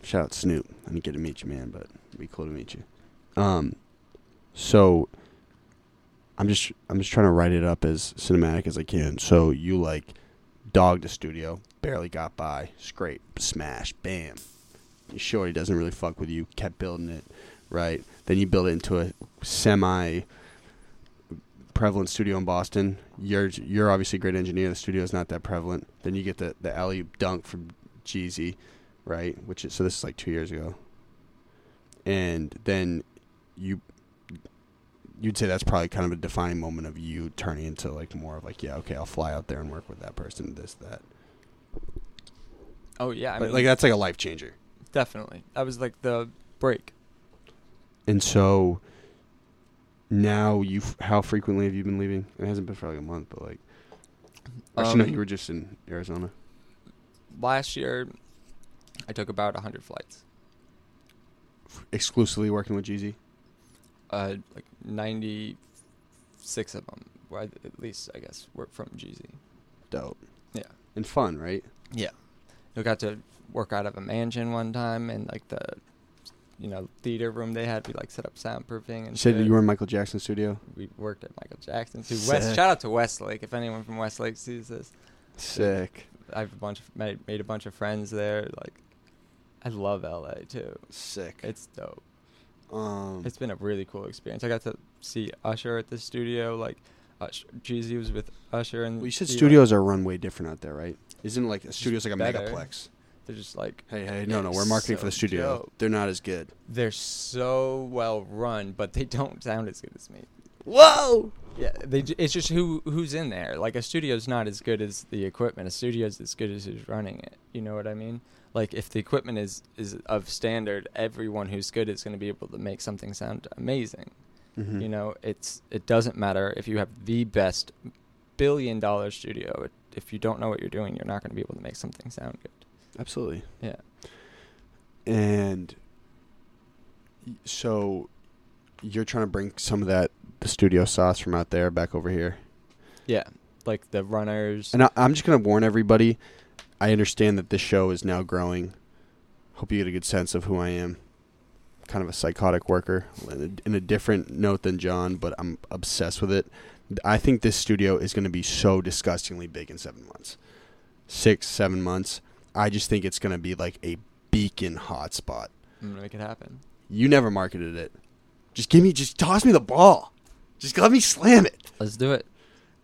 Shout out Snoop. I didn't get to meet you, man, but it'd be cool to meet you. Um, so I'm just I'm just trying to write it up as cinematic as I can. So you like dogged the studio, barely got by, scrape, smash, bam. You sure he doesn't really fuck with you? Kept building it, right? Then you build it into a semi prevalent studio in Boston. You're you're obviously a great engineer. The studio is not that prevalent. Then you get the the alley dunk from Jeezy, right? Which is so this is like two years ago. And then you you'd say that's probably kind of a defining moment of you turning into like more of like yeah okay I'll fly out there and work with that person this that Oh yeah, I like, mean, like that's like a life changer. definitely. That was like the break. And so now you f- how frequently have you been leaving? It hasn't been for like a month, but like actually no, Um, you were just in Arizona. Last year, I took about hundred flights. Exclusively working with Jeezy. Uh, like ninety six of them Well, at least I guess we're from Jeezy. Dope Yeah. and fun, right? Yeah. We got to work out of a mansion one time and like the, you know, theater room they had. We like set up soundproofing and You said shit. you were in Michael Jackson's studio. We worked at Michael Jackson too. Sick. West, shout out to Westlake. If anyone from Westlake sees this, Sick, I have a bunch of made, made a bunch of friends there. Like, I love LA too. sick. It's dope. um, It's been a really cool experience. I got to see Usher at the studio. Like, Usher, Jeezy was with Usher and well, you said he, like, studios are run way different out there, right? Isn't like a studio's like a better. megaplex? They're just like Hey, hey, no, no, we're marketing for the studio. dope. They're not as good. they're so well run, but they don't sound as good as me. Whoa! Yeah, they. It's just who who's in there. Like a studio's not as good as the equipment. A studio's as good as who's running it. You know what I mean? Like if the equipment is is of standard, everyone who's good is going to be able to make something sound amazing. Mhm. You know, it's it doesn't matter if you have the best billion dollar studio. It, if you don't know what you're doing, you're not going to be able to make something sound good. Absolutely. Yeah. And so you're trying to bring some of that the studio sauce from out there back over here. Yeah, like the runners. And I, I'm just gonna warn everybody. I understand that this show is now growing. Hope you get a good sense of who I am. Kind of a psychotic worker in a, in a different note than John, but I'm obsessed with it. I think this studio is going to be so disgustingly big in seven months, six, seven months. I just think it's going to be like a beacon hotspot. I'm gonna make it happen. You never marketed it. Just give me, just toss me the ball. Just let me slam it. Let's do it.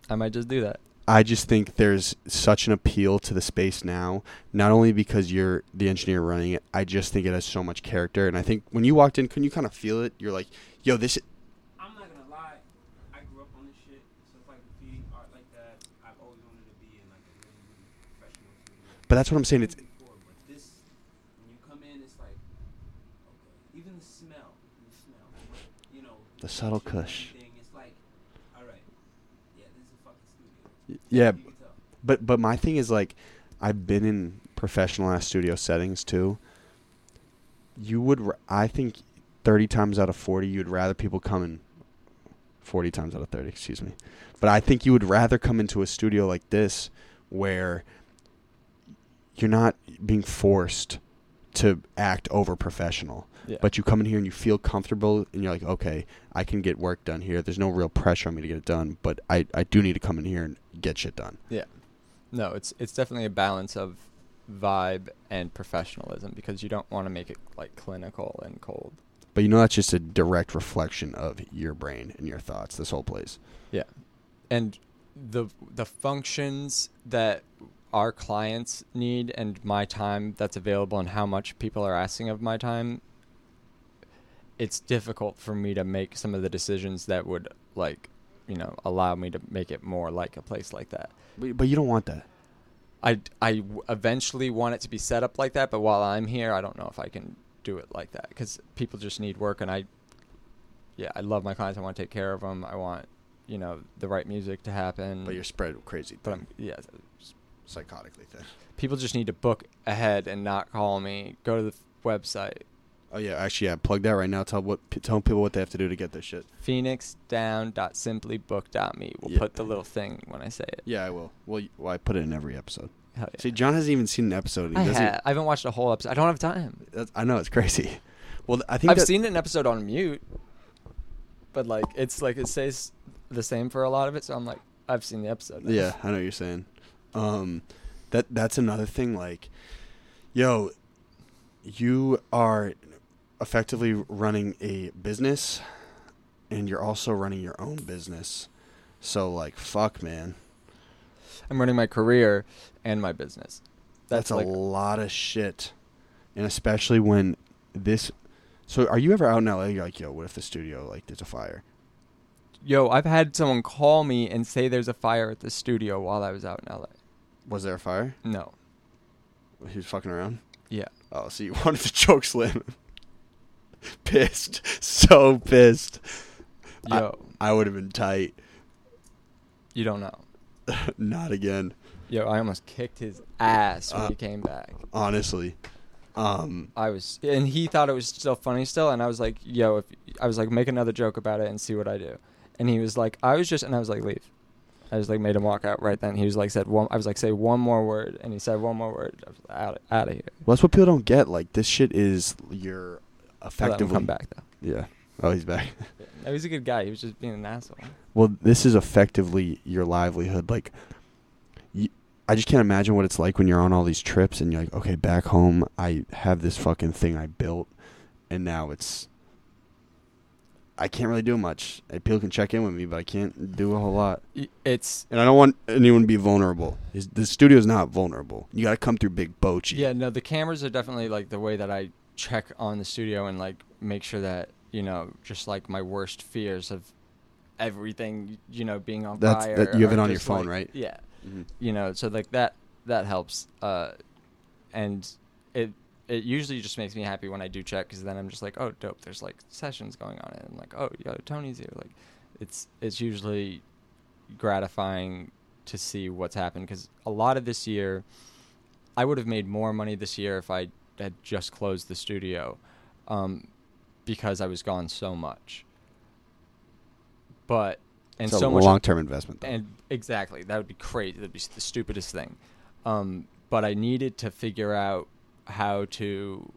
I might just do that. I just think there's such an appeal to the space now, not only because you're the engineer running it, I just think it has so much character. And I think when you walked in, couldn't you kind of feel it? You're like, yo, this. I'm not gonna lie. I grew up on this shit. So it's like graffiti art like that. I've always wanted to be in like a really, really professional studio. But that's what I'm saying. It's before, but this when you come in, it's like okay. Even the smell, the smell, you know, The subtle kush. like, all right, yeah, this is a fucking studio. yeah, You can tell. but but my thing is like, I've been in professional ass studio settings too. You would, r- I think, thirty times out of forty, you'd rather people come in. Forty times out of thirty, excuse me, but I think you would rather come into a studio like this, where you're not being forced to act over professional. Yeah. But you come in here and you feel comfortable and you're like, okay, I can get work done here. There's no real pressure on me to get it done, but I, I do need to come in here and get shit done. Yeah. No, it's it's definitely a balance of vibe and professionalism because you don't want to make it like clinical and cold. But you know that's just a direct reflection of your brain and your thoughts, this whole place. Yeah. And the the functions that our clients need and my time that's available and how much people are asking of my time it's difficult for me to make some of the decisions that would like you know allow me to make it more like a place like that But, but you don't want that. I, I w- eventually want it to be set up like that, but while I'm here, I don't know if I can do it like that because people just need work, and I, yeah, I love my clients. I want to take care of them. I want, you know, the right music to happen. But you're spread crazy. but I'm, yeah, psychotically thin. people just need to book ahead and not call me. Go to the f- website, Oh yeah, actually, yeah. Plug that right now. Tell what p- tell people what they have to do to get this shit. phoenixdown.simplybook.me. We'll Yeah. put the little thing when I say it. Yeah, I will. Well, y- well, I put it in every episode. Hell yeah. See, John hasn't even seen an episode. He I, doesn't- ha- I haven't watched a whole episode. I don't have time. that's- I know it's crazy. Well, th- I think I've that- seen an episode on mute, but like it's like it stays the same for a lot of it. So I'm like, I've seen the episode. now. Yeah, I know what you're saying. Um, that that's another thing. Like, yo, you are effectively running a business, and you're also running your own business. So like, fuck, man, I'm running my career and my business. that's, That's, a lot of shit, and especially when this. So, are you ever out in LA? You're like, yo, what if the studio like there's a fire? yo. I've had someone call me and say there's a fire at the studio while I was out in LA. Was there a fire? No. He was fucking around. Yeah. Oh, so you wanted to choke slam pissed, so pissed. I- Yo, I would have been tight. you don't know. Not again, Yo, I almost kicked his ass when Uh, he came back. honestly. Um, I was, and he thought it was still funny still, and I was like, "Yo," if I was like, "Make another joke about it and see what I do," and he was like, "I was just," and I was like, "Leave." I just like made him walk out right then. He was like said one. I was like say one more word, and he said one more word. I was out out of here. Well, that's what people don't get. Like this shit is your effectively. come back though. Yeah. Oh, he's back. No, he's a good guy. He was just being an asshole. Well, this is effectively your livelihood. Like, you, I just can't imagine what it's like when you're on all these trips and you're like, okay, back home, I have this fucking thing I built, and now it's. I can't really do much. People can check in with me, but I can't do a whole lot. It's And I don't want anyone to be vulnerable. Is- The studio's not vulnerable. You got to come through Big Bochi. yeah. No, the cameras are definitely like the way that I check on the studio and like make sure that you know just like my worst fears of everything you know being on That's- fire. that- you have it on your phone, like- right? Yeah. Mhm. you know so like that that helps uh and it it usually just makes me happy when i do check because then i'm just like oh dope there's like sessions going on and i'm like oh yo tony's here like it's it's usually gratifying to see what's happened because a lot of this year i would have made more money this year if i had just closed the studio um because i was gone so much but and it's a so much long-term investment. Though. and exactly, that would be crazy. That'd be the stupidest thing. Um, but I needed to figure out how to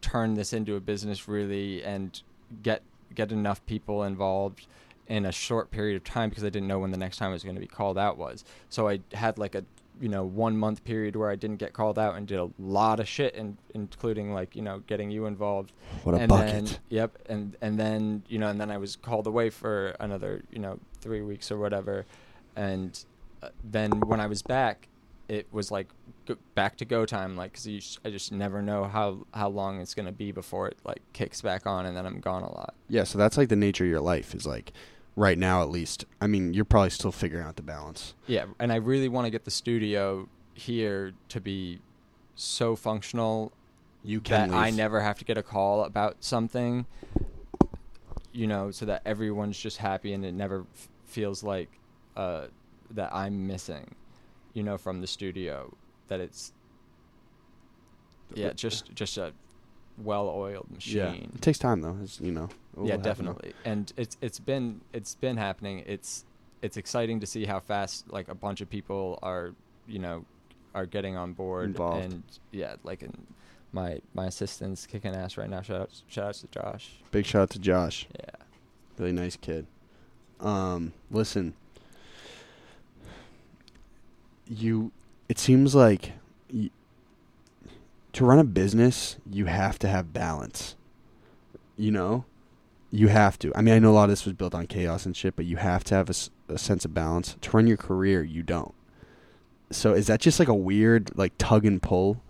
turn this into a business really and get get enough people involved in a short period of time because I didn't know when the next time I was going to be called out was. So I had like a you know one month period where I didn't get called out and did a lot of shit, and including like you know getting you involved. what a and bucket. Then, yep, and and then you know, and then I was called away for another you know three weeks or whatever, and uh, then when I was back, it was like back to go time, like because I just never know how how long it's gonna be before it like kicks back on, and then I'm gone a lot. Yeah, so that's like the nature of your life is like right now at least. I mean, you're probably still figuring out the balance. Yeah, and I really want to get the studio here to be so functional You can that I never have to get a call about something. You know, so that everyone's just happy and it never f- feels like uh, that I'm missing. You know, from the studio, that it's yeah, just just a well-oiled machine. Yeah, machine. it takes time though. It's, you know. yeah, definitely. And it's it's been it's been happening. It's it's exciting to see how fast like a bunch of people are you know are getting on board Involved. and yeah, like in my my assistant's kicking ass right now. Shout out shout out to Josh. Big shout out to Josh. Yeah. Really nice kid. Um, listen. You, it seems like y to run a business, you have to have balance. You know, you have to. I mean, I know a lot of this was built on chaos and shit, but you have to have a sense of balance. To run your career, you don't. So is that just like a weird like tug and pull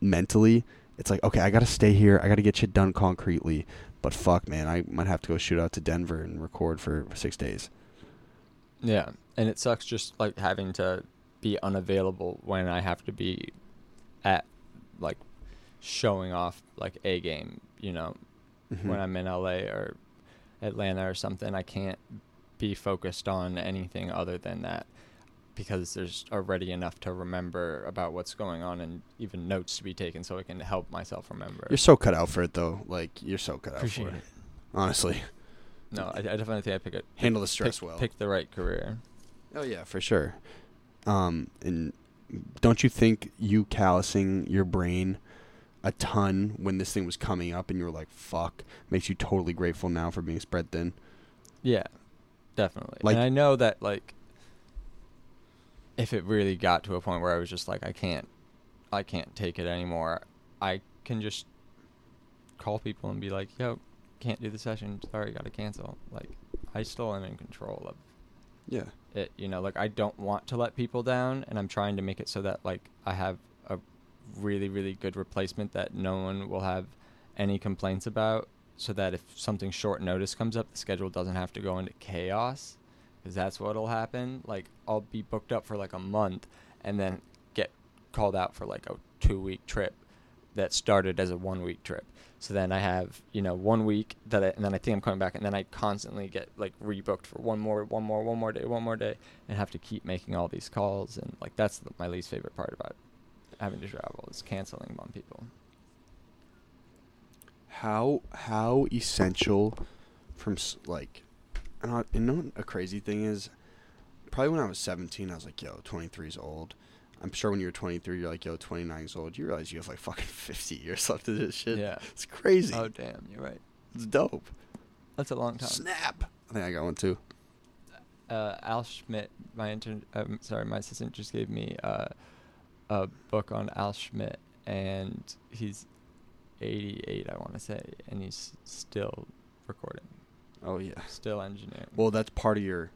mentally? It's like, okay, I got to stay here. I got to get shit done concretely. But fuck, man, I might have to go shoot out to Denver and record for six days. Yeah, and it sucks just like having to be unavailable when I have to be at like showing off like a game, you know, Mm-hmm. when I'm in LA or Atlanta or something, I can't be focused on anything other than that because there's already enough to remember about what's going on and even notes to be taken so I can help myself remember. You're so cut out for it, though. Like you're so cut out Appreciate for it. it. Honestly, No, I, I definitely think I pick it. handle the stress pick, well. Pick the right career. Oh yeah, for sure. Um, and don't you think you callousing your brain a ton when this thing was coming up, and you were like, "Fuck," makes you totally grateful now for being spread thin. Yeah, definitely. Like- and I know that like if it really got to a point where I was just like I can't I can't take it anymore, I can just call people and be like, "Yo, can't do the session. Sorry, got to cancel." Like I still am in control of Yeah. it, you know, like I don't want to let people down and I'm trying to make it so that like I have a really really good replacement that no one will have any complaints about so that if something short notice comes up the schedule doesn't have to go into chaos because that's what'll happen like I'll be booked up for like a month and then get called out for like a 2 week trip that started as a 1 week trip so then I have, you know, one week that I, and then I think I'm coming back and then I constantly get like rebooked for one more, one more, one more day, one more day and have to keep making all these calls. And like, that's the, my least favorite part about having to travel is canceling on people. How how essential from like And I, you know a crazy thing is? Probably when I was 17, I was like, yo, 23 is old. I'm sure when you're 23, you're like, yo, 29 years old. You realize you have like fucking 50 years left of this shit. Yeah. It's crazy. Oh damn, you're right. it's dope. That's a long time. Snap. I think I got one too. uh, Al Schmitt, my intern, um, sorry, my assistant just gave me uh, a book on Al Schmitt, and he's 88, I want to say, and he's still recording, Oh, yeah. still engineering. Well, that's part of your.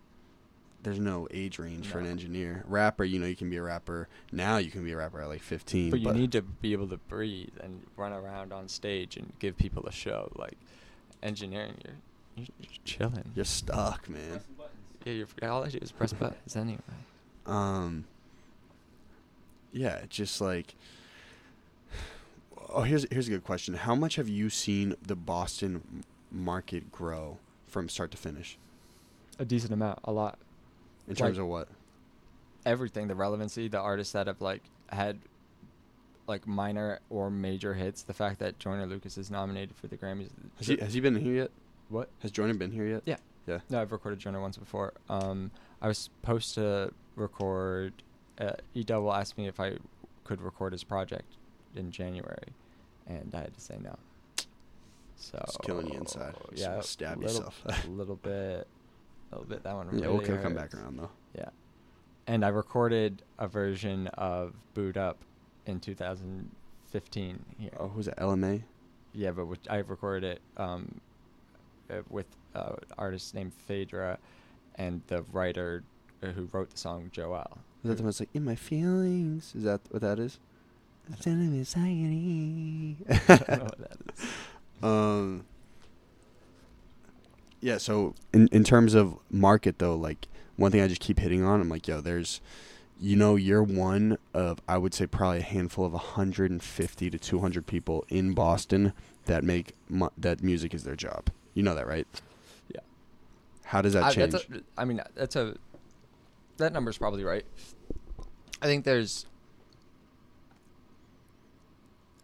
There's no age range for an engineer. Rapper, you know, you can be a rapper now. You can be a rapper at like 15. but you need to be able to breathe and run around on stage and give people a show. Like engineering, you're you're, you're chilling. You're stuck, man. Yeah, you're, all I do is press buttons anyway. Um. Yeah, just like. Oh, here's here's a good question. How much have you seen the Boston market grow from start to finish? A decent amount, a lot. In terms Like- of what? everything the relevancy the artists that have like had like minor or major hits the fact that Joyner Lucas is nominated for the Grammys Has he has he been here yet? what Has Jordan been here yet? Yeah. Yeah. no I've recorded Joyner once before um I was supposed to record uh, E Double asked me if I could record his project in January and I had to say no so It's killing you inside. Yeah stab little, yourself. a little bit a little bit that one Yeah, really we'll come back around though. Yeah. And I recorded a version of Boot Up in 2015 here. Oh, who's that? LMA. Yeah, but which, I recorded it um, uh, with uh, an artist named Phaedra and the writer uh, who wrote the song Joel. Is that the one that's like in my feelings? Is that what that is? I I'm feeling anxiety. I don't know what that is. Um. Yeah. So in in terms of market though, like one thing I just keep hitting on, I'm like, yo, there's, you know, you're one of I would say probably a handful of 150 to 200 people in Boston that make mu- that music is their job. You know that, right? Yeah. How does that I, change? that's a, I mean, that's a that number's probably right. I think there's.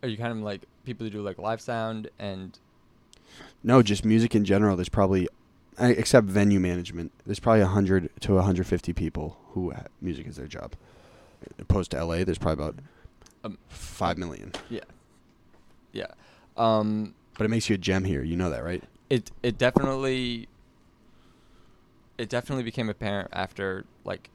Are you kind of like people who do like live sound and No, just music in general. There's probably, except venue management, there's probably 100 to 150 people who music is their job. Opposed to LA, there's probably about Um, five million. yeah, yeah. Um, But it makes you a gem here. You know that, right? it it definitely it definitely became apparent after like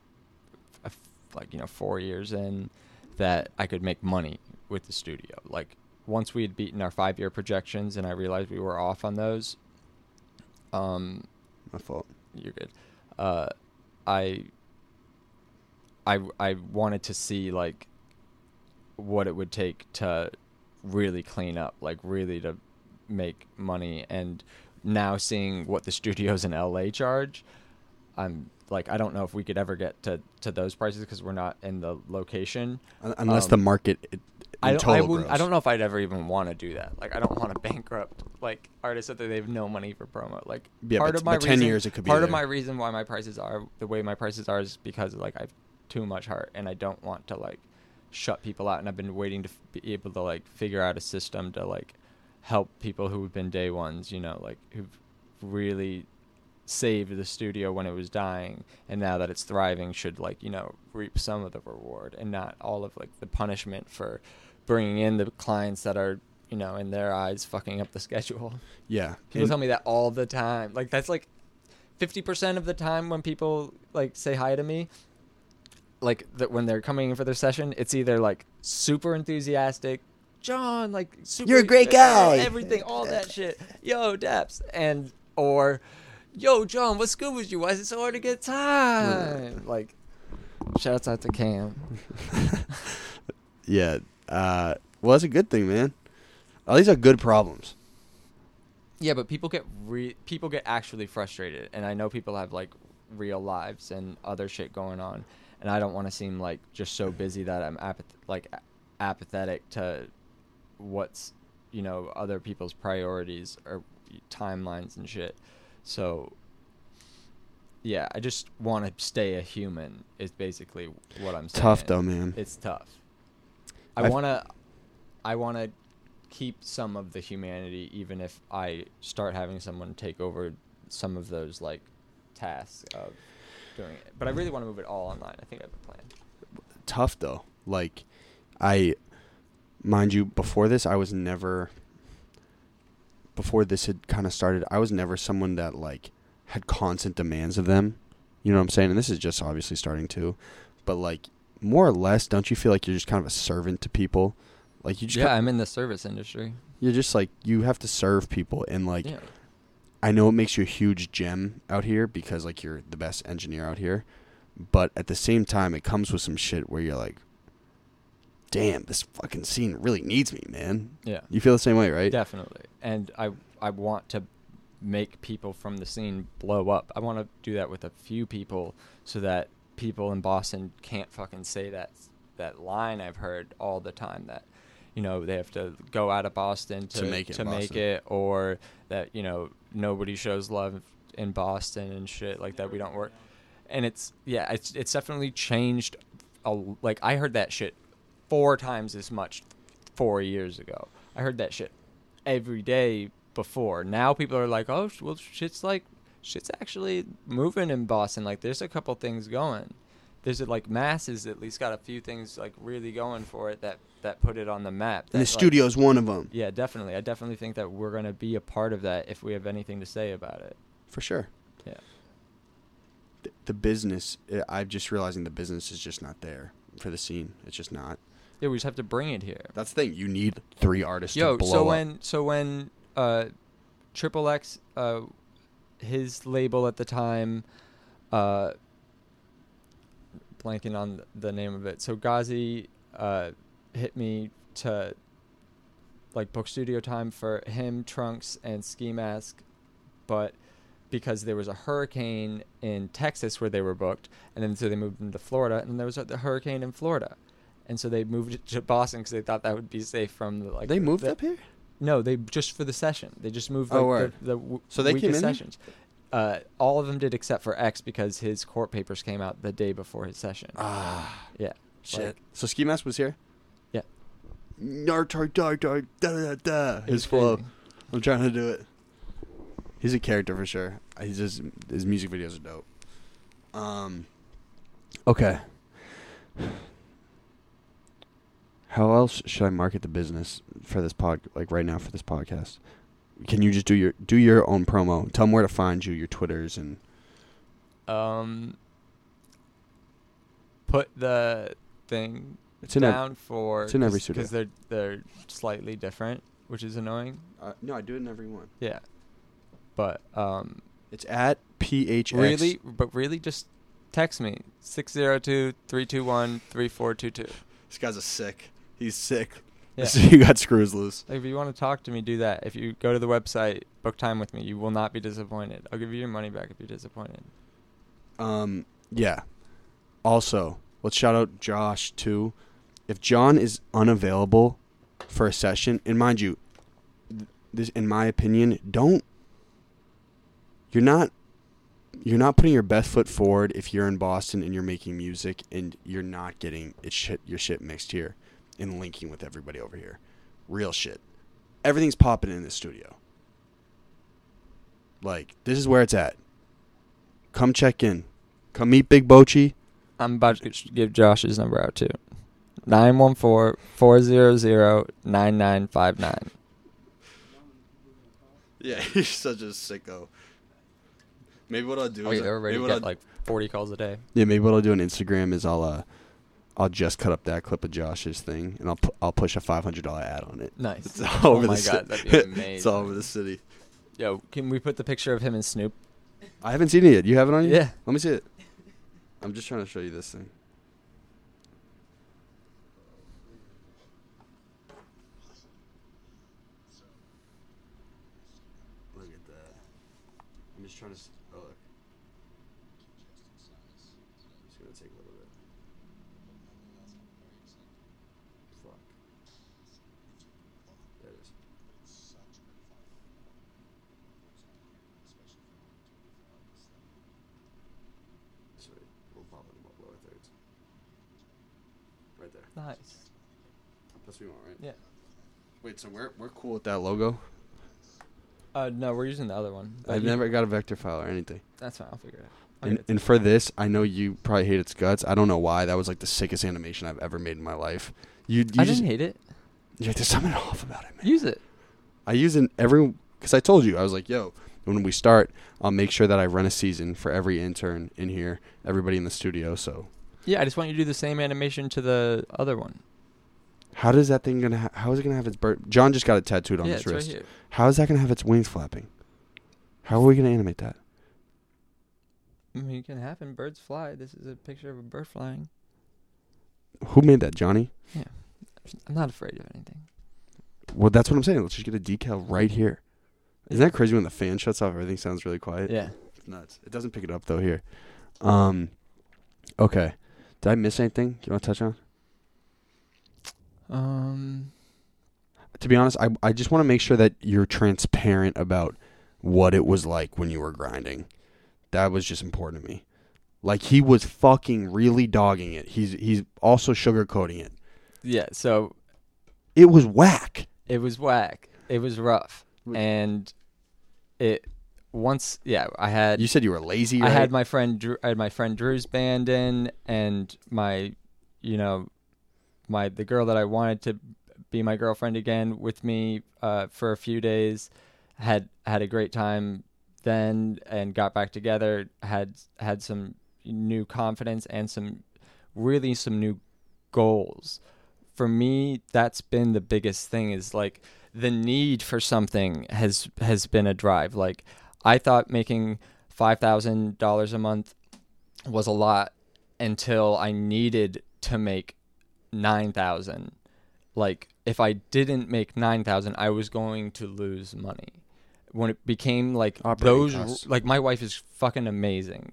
a f- like you know four years in that I could make money with the studio. Like once we had beaten our five year projections and I realized we were off on those. Um, My fault. you're good. Uh, I I I wanted to see like what it would take to really clean up, like really to make money. And now seeing what the studios in LA charge, I'm like I don't know if we could ever get to to those prices because we're not in the location. Un- Unless the Um, market it, in I don't. I, wouldn't, I don't know if I'd ever even want to do that. Like, I don't want to bankrupt like artists that they have no money for promo. Like, Yeah, part but- of my but 10 reason, years it could be part of my reason why my prices are the way my prices are is because like I've too much heart and I don't want to like shut people out. And I've been waiting to f- be able to like figure out a system to like help people who've been day ones. You know, like who've really saved the studio when it was dying and now that it's thriving should like you know reap some of the reward and not all of like the punishment for bringing in the clients that are you know in their eyes fucking up the schedule. Yeah. people And- tell me that all the time. Like that's like 50% of the time when people like say hi to me like that when they're coming in for their session it's either like super enthusiastic john like super You're a great guy." everything all that shit. Yo daps. And or yo john what's good with you? Why is it so hard to get time? Like shouts out to cam. Yeah. Uh, well, that's a good thing, man. At least are good problems. Yeah, but people get re- people get actually frustrated, and I know people have like real lives and other shit going on, and I don't want to seem like just so busy that I'm apath- like a- apathetic to what's you know other people's priorities or timelines and shit. So yeah, I just want to stay a human. Is basically what I'm saying. Tough though, man. It's tough. I want to I want to keep some of the humanity even if I start having someone take over some of those like task of doing it. But I really want to move it all online. I think I have a plan. tough though. Like, I, mind you, before this, I was never. Before this had kind of started, I was never someone that like had constant demands of them. You know what I'm saying? And this is just obviously starting to, but like more or less, don't you feel like you're just kind of a servant to people? Like you just, Yeah, ki- I'm in the service industry. you're just like you have to serve people, and like yeah. I know it makes you a huge gem out here because like you're the best engineer out here, but at the same time it comes with some shit where you're like, damn, this fucking scene really needs me, man. Yeah. You feel the same way, right? Definitely. And I I want to make people from the scene blow up. I want to do that with a few people so that people in Boston can't fucking say that that line I've heard all the time that you know they have to go out of Boston to To make it to in make it or that you know nobody shows love in Boston and shit like that we don't work and it's yeah it's it's definitely changed a, like I heard that shit four times as much four years ago. I heard that shit every day before. Now people are like, oh, well, shit's like, shit's actually moving in Boston. Like, there's a couple things going. There's like masses at least got a few things like really going for it that that put it on the map. And the that, like- studio's one of them. yeah, definitely. I definitely think that we're gonna be a part of that if we have anything to say about it. For sure. Yeah. The, the business, I'm just realizing the business is just not there for the scene. It's just not. Yeah, we just have to bring it here. That's the thing. You need three artists Yo, so up. when so when uh, Triple X, uh, his label at the time, uh, blanking on the name of it. So Ghazi uh, hit me to like book studio time for him, Trunks, and Ski Mask, but because there was a hurricane in Texas where they were booked, and then so they moved them to Florida, and there was a, the hurricane in Florida, and so they moved it to Boston because they thought that would be safe from the like. they moved the, up here? No, they just for the session. They just moved Oh, word. the, the w- So they came in sessions. Uh, all of them did except for X because his court papers came out the day before his session. Ah, yeah, shit. Like- so Ski Mask was here? Yeah. Nar tar tar tar da da da. His flow. crazy. I'm trying to do it. He's a character for sure. He's just his music videos are dope. Um. Okay. How else should I market the business for this pod? Like right now for this podcast, can you just do your do your own promo? Tell them where to find you, your twitters, and Um, put the thing it's in. ev- for it's in every because they're they're slightly different, which is annoying. uh, no, I do it in every one. Yeah, but um, It's at phx. really, but really, just text me 602-321-3422. This guy's a sick. He's sick. Yeah. you got screws loose. Like, if you want to talk to me, do that. If you go to the website, book time with me, you will not be disappointed. I'll give you your money back if you're disappointed. Um, yeah. Also, let's shout out Josh too. If John is unavailable for a session, and mind you, this, in my opinion, don't. You're not. You're not putting your best foot forward if you're in Boston and you're making music and you're not getting it shit your shit mixed here and linking with everybody over here. Real shit. Everything's popping in the studio. Like this is where it's at. Come check in. Come meet Big Bochi. I'm about to give Josh's number out too. 914-400-9959. Yeah, he's such a sicko. Maybe what I'll do Oh, is yeah, they're ready maybe to what get I'll, like 40 calls a day. yeah, maybe what I'll do on Instagram is I'll uh I'll just cut up that clip of Josh's thing and I'll pu- I'll push a five hundred dollar ad on it. Nice. It's all Oh over my the God, ci- that'd be amazing. it's all over the city. Yo, can we put the picture of him and Snoop? I haven't seen it yet. You have it on you? Yeah. Let me see it. I'm just trying to show you this thing. Look at that. I'm just trying to. s- Oh, look. It's gonna take a little bit. Fuck. There it is. Sorry, we'll pop it in the lower thirds. Right there. Nice. That's what we want, right? Yeah. Wait, so we're we're cool with that logo? Uh, no, we're using the other one. but I've you- never got a vector file or anything. That's fine. I'll figure it out. I'll And, get it to and you. for this, I know you probably hate its guts. I don't know why. That was like the sickest animation I've ever made in my life. You, you I just, didn't hate it. yeah, there's something off about it, man. Use it. I use it every because I told you I was like, yo, when we start, I'll make sure that I run a season for every intern in here, everybody in the studio. So Yeah, I just want you to do the same animation to the other one. how does that thing gonna? Ha- how is it gonna have its bird? John just got it tattooed on yeah, his it's right wrist. here. How is that gonna have its wings flapping? How are we gonna animate that? I mean, it can happen. Birds fly. This is a picture of a bird flying. Who made that, Johnny? Yeah, I'm not afraid of anything. Well, that's what I'm saying. Let's just get a decal right here. Isn't that crazy when the fan shuts off? Everything sounds really quiet. Yeah. It's nuts. It doesn't pick it up though here. Um, okay. Did I miss anything you want to touch on? Um. To be honest, I I just want to make sure that you're transparent about what it was like when you were grinding. That was just important to me. Like he was fucking really dogging it. He's he's also sugarcoating it. Yeah. So It was whack. it was whack. It was rough, and it once. Yeah, I had. You said you were lazy. I had my friend. Drew, I had my friend Drew's band in, and my, you know, my the girl that I wanted to be my girlfriend again with me uh, for a few days. Had had a great time then, and got back together. Had had some new confidence and some really some new goals. For me, that's been the biggest thing. Is like the need for something has has been a drive. Like I thought making five thousand dollars a month was a lot until I needed to make nine thousand. Like if I didn't make nine thousand, I was going to lose money. When it became like Operating those, costs. like my wife is fucking amazing.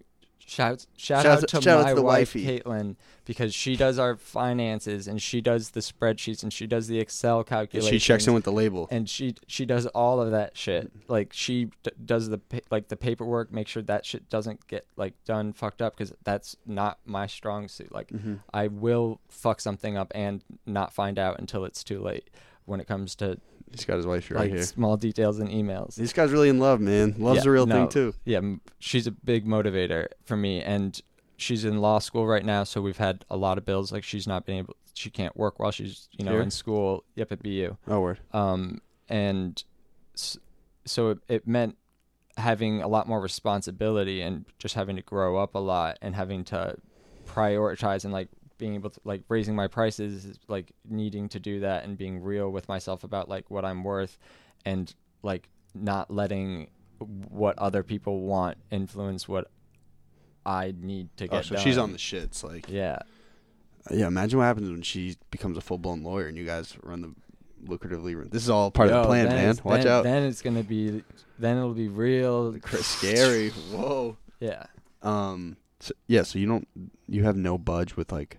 Shout shout Shouts- out to shout out my to the wife wifey. Caitlin because she does our finances and she does the spreadsheets and she does the Excel And calculations she checks in with the label. and she she does all of that shit. Like she d- does the like the paperwork, make sure that shit doesn't get like done fucked up because that's not my strong suit. Like Mhm. I will fuck something up and not find out until it's too late when it comes to He's got his wife right like here. small details in emails. This guy's really in love, man. Love's Yeah, a real no, thing too. Yeah, she's a big motivator for me, and she's in law school right now, so we've had a lot of bills. Like she's not been able, she can't work while she's you know Here? in school. Yep, at BU. Oh word. um, and so it, it meant having a lot more responsibility and just having to grow up a lot and having to prioritize and like being able to like raising my prices like needing to do that and being real with myself about like what I'm worth and like not letting what other people want influence what I need to get Oh, so done. she's on the shits. Like, yeah yeah. Imagine what happens when she becomes a full blown lawyer and you guys run the lucratively. Run. This is all part of the plan, man. Watch then- out. then it's gonna be then it'll be real scary. Whoa. yeah Um. So, yeah. So you don't. You have no budge with like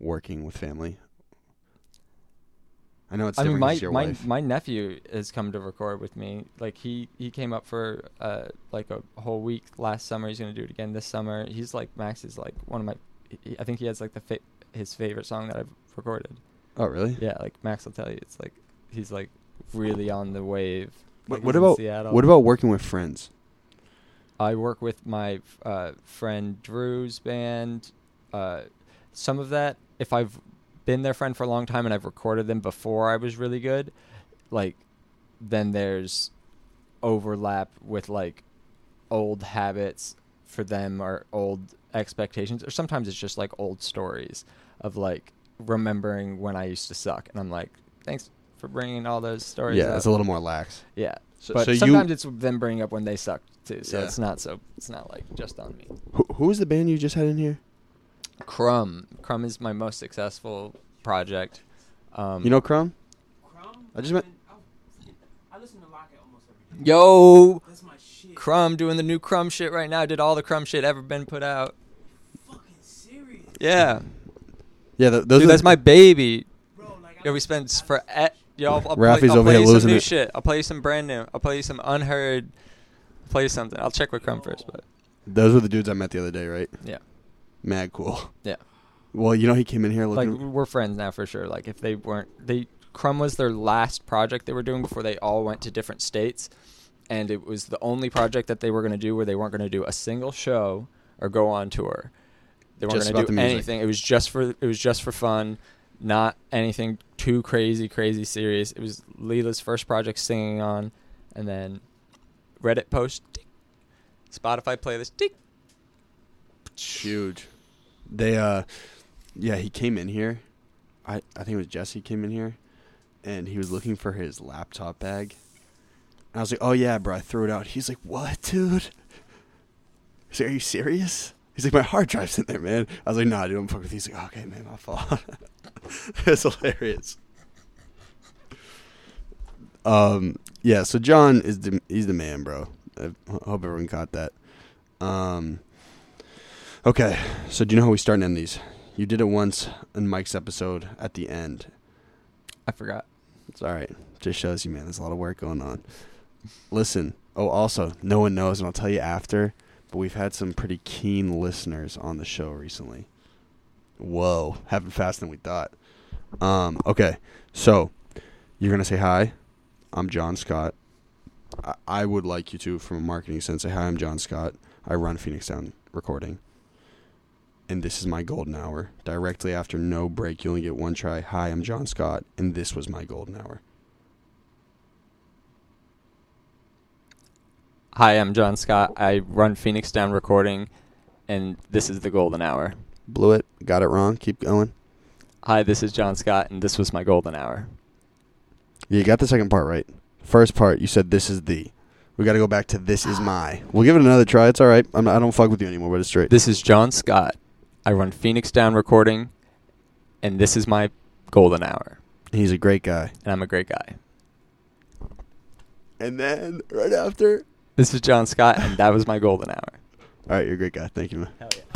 working with family. I know it's I mean, your my wife. my nephew has come to record with me. Like he he came up for uh like a whole week last summer. He's gonna do it again this summer. He's like Max is like one of my. He, I think he has like the fa- his favorite song that I've recorded. oh really? Yeah, like Max will tell you, it's like he's like really on the wave. What, Like, what he's about Seattle. what about working with friends? I work with my uh, friend Drew's band. Uh, some of that, if I've been their friend for a long time and I've recorded them before I was really good, like then there's overlap with like old habits for them or old expectations, or sometimes it's just like old stories of like remembering when I used to suck, and I'm like, thanks for bringing all those stories. Yeah, up. it's a little more lax. yeah. So, But so sometimes you, it's them bringing up when they sucked too, so Yeah. it's not so it's not like just on me. who, who was the band you just had in here? Crumb, Crumb is my most successful project. Um, You know Crumb? Crumb? I just met- I listen to Locket almost every day. yo, That's my shit. Crumb doing the new Crumb shit right now. Did all the Crumb shit ever been put out? Fucking serious, Yeah, Yeah, th- those dude, are that's my baby. bro. Like, Yo, we listen- spent for at, to et, yo. I'll, I'll Rafi's play, I'll over play here you some losing new it. shit. I'll play you some brand new. I'll play you some unheard. I'll play you something. I'll check with Crumb first, but those were the dudes I met the other day, right? yeah, Mad cool. yeah. Well, you know he came in here like we're friends now for sure. Like if they weren't, they Crumb was their last project they were doing before they all went to different states, and it was the only project that they were going to do where they weren't going to do a single show or go on tour. They weren't going to do anything. It was just for it was just for fun, not anything too crazy, crazy serious. It was Lila's first project singing on, and then Reddit post, tick, Spotify playlist, tick. Huge. They uh yeah, he came in here. I I think it was Jesse came in here and he was looking for his laptop bag. And I was like, "Oh yeah, bro, I threw it out." He's like, "What, dude?" He's like, "Are you serious?" He's like, "My hard drive's in there, man." I was like, "Nah, dude, I'm fucking with you." He's like, "Okay, man, my fault." it's hilarious. Um, yeah. So John is the he's the man, bro. I hope everyone caught that. Um, okay. So do you know how we start and end these? You did it once in Mike's episode at the end. I forgot. It's all right. Just shows you, man. There's a lot of work going on. Listen. Oh, also, no one knows, and I'll tell you after. But we've had some pretty keen listeners on the show recently. Whoa, happened faster than we thought. Um, okay, so you're gonna say hi. I'm John Scott. I, I would like you to, from a marketing sense, say hi. I'm John Scott. I run Phoenix Sound Recording, and this is my golden hour. Directly after no break, you only get one try. Hi, I'm John Scott, and this was my golden hour. Hi, I'm John Scott. I run Phoenix Down Recording, and this is the Golden Hour. Blew it. Got it wrong. Keep going. Hi, this is John Scott, and this was my Golden Hour. You got the second part right. First part, you said this is the. We got to go back to this is my. We'll give it another try. It's all right. I'm not, I don't fuck with you anymore, but it's straight. This is John Scott. I run Phoenix Down Recording, and this is my Golden Hour. He's a great guy. And I'm a great guy. And then right after. This is John Scott, and that was my Golden Hour. All right, you're a great guy. Thank you, man. Hell yeah.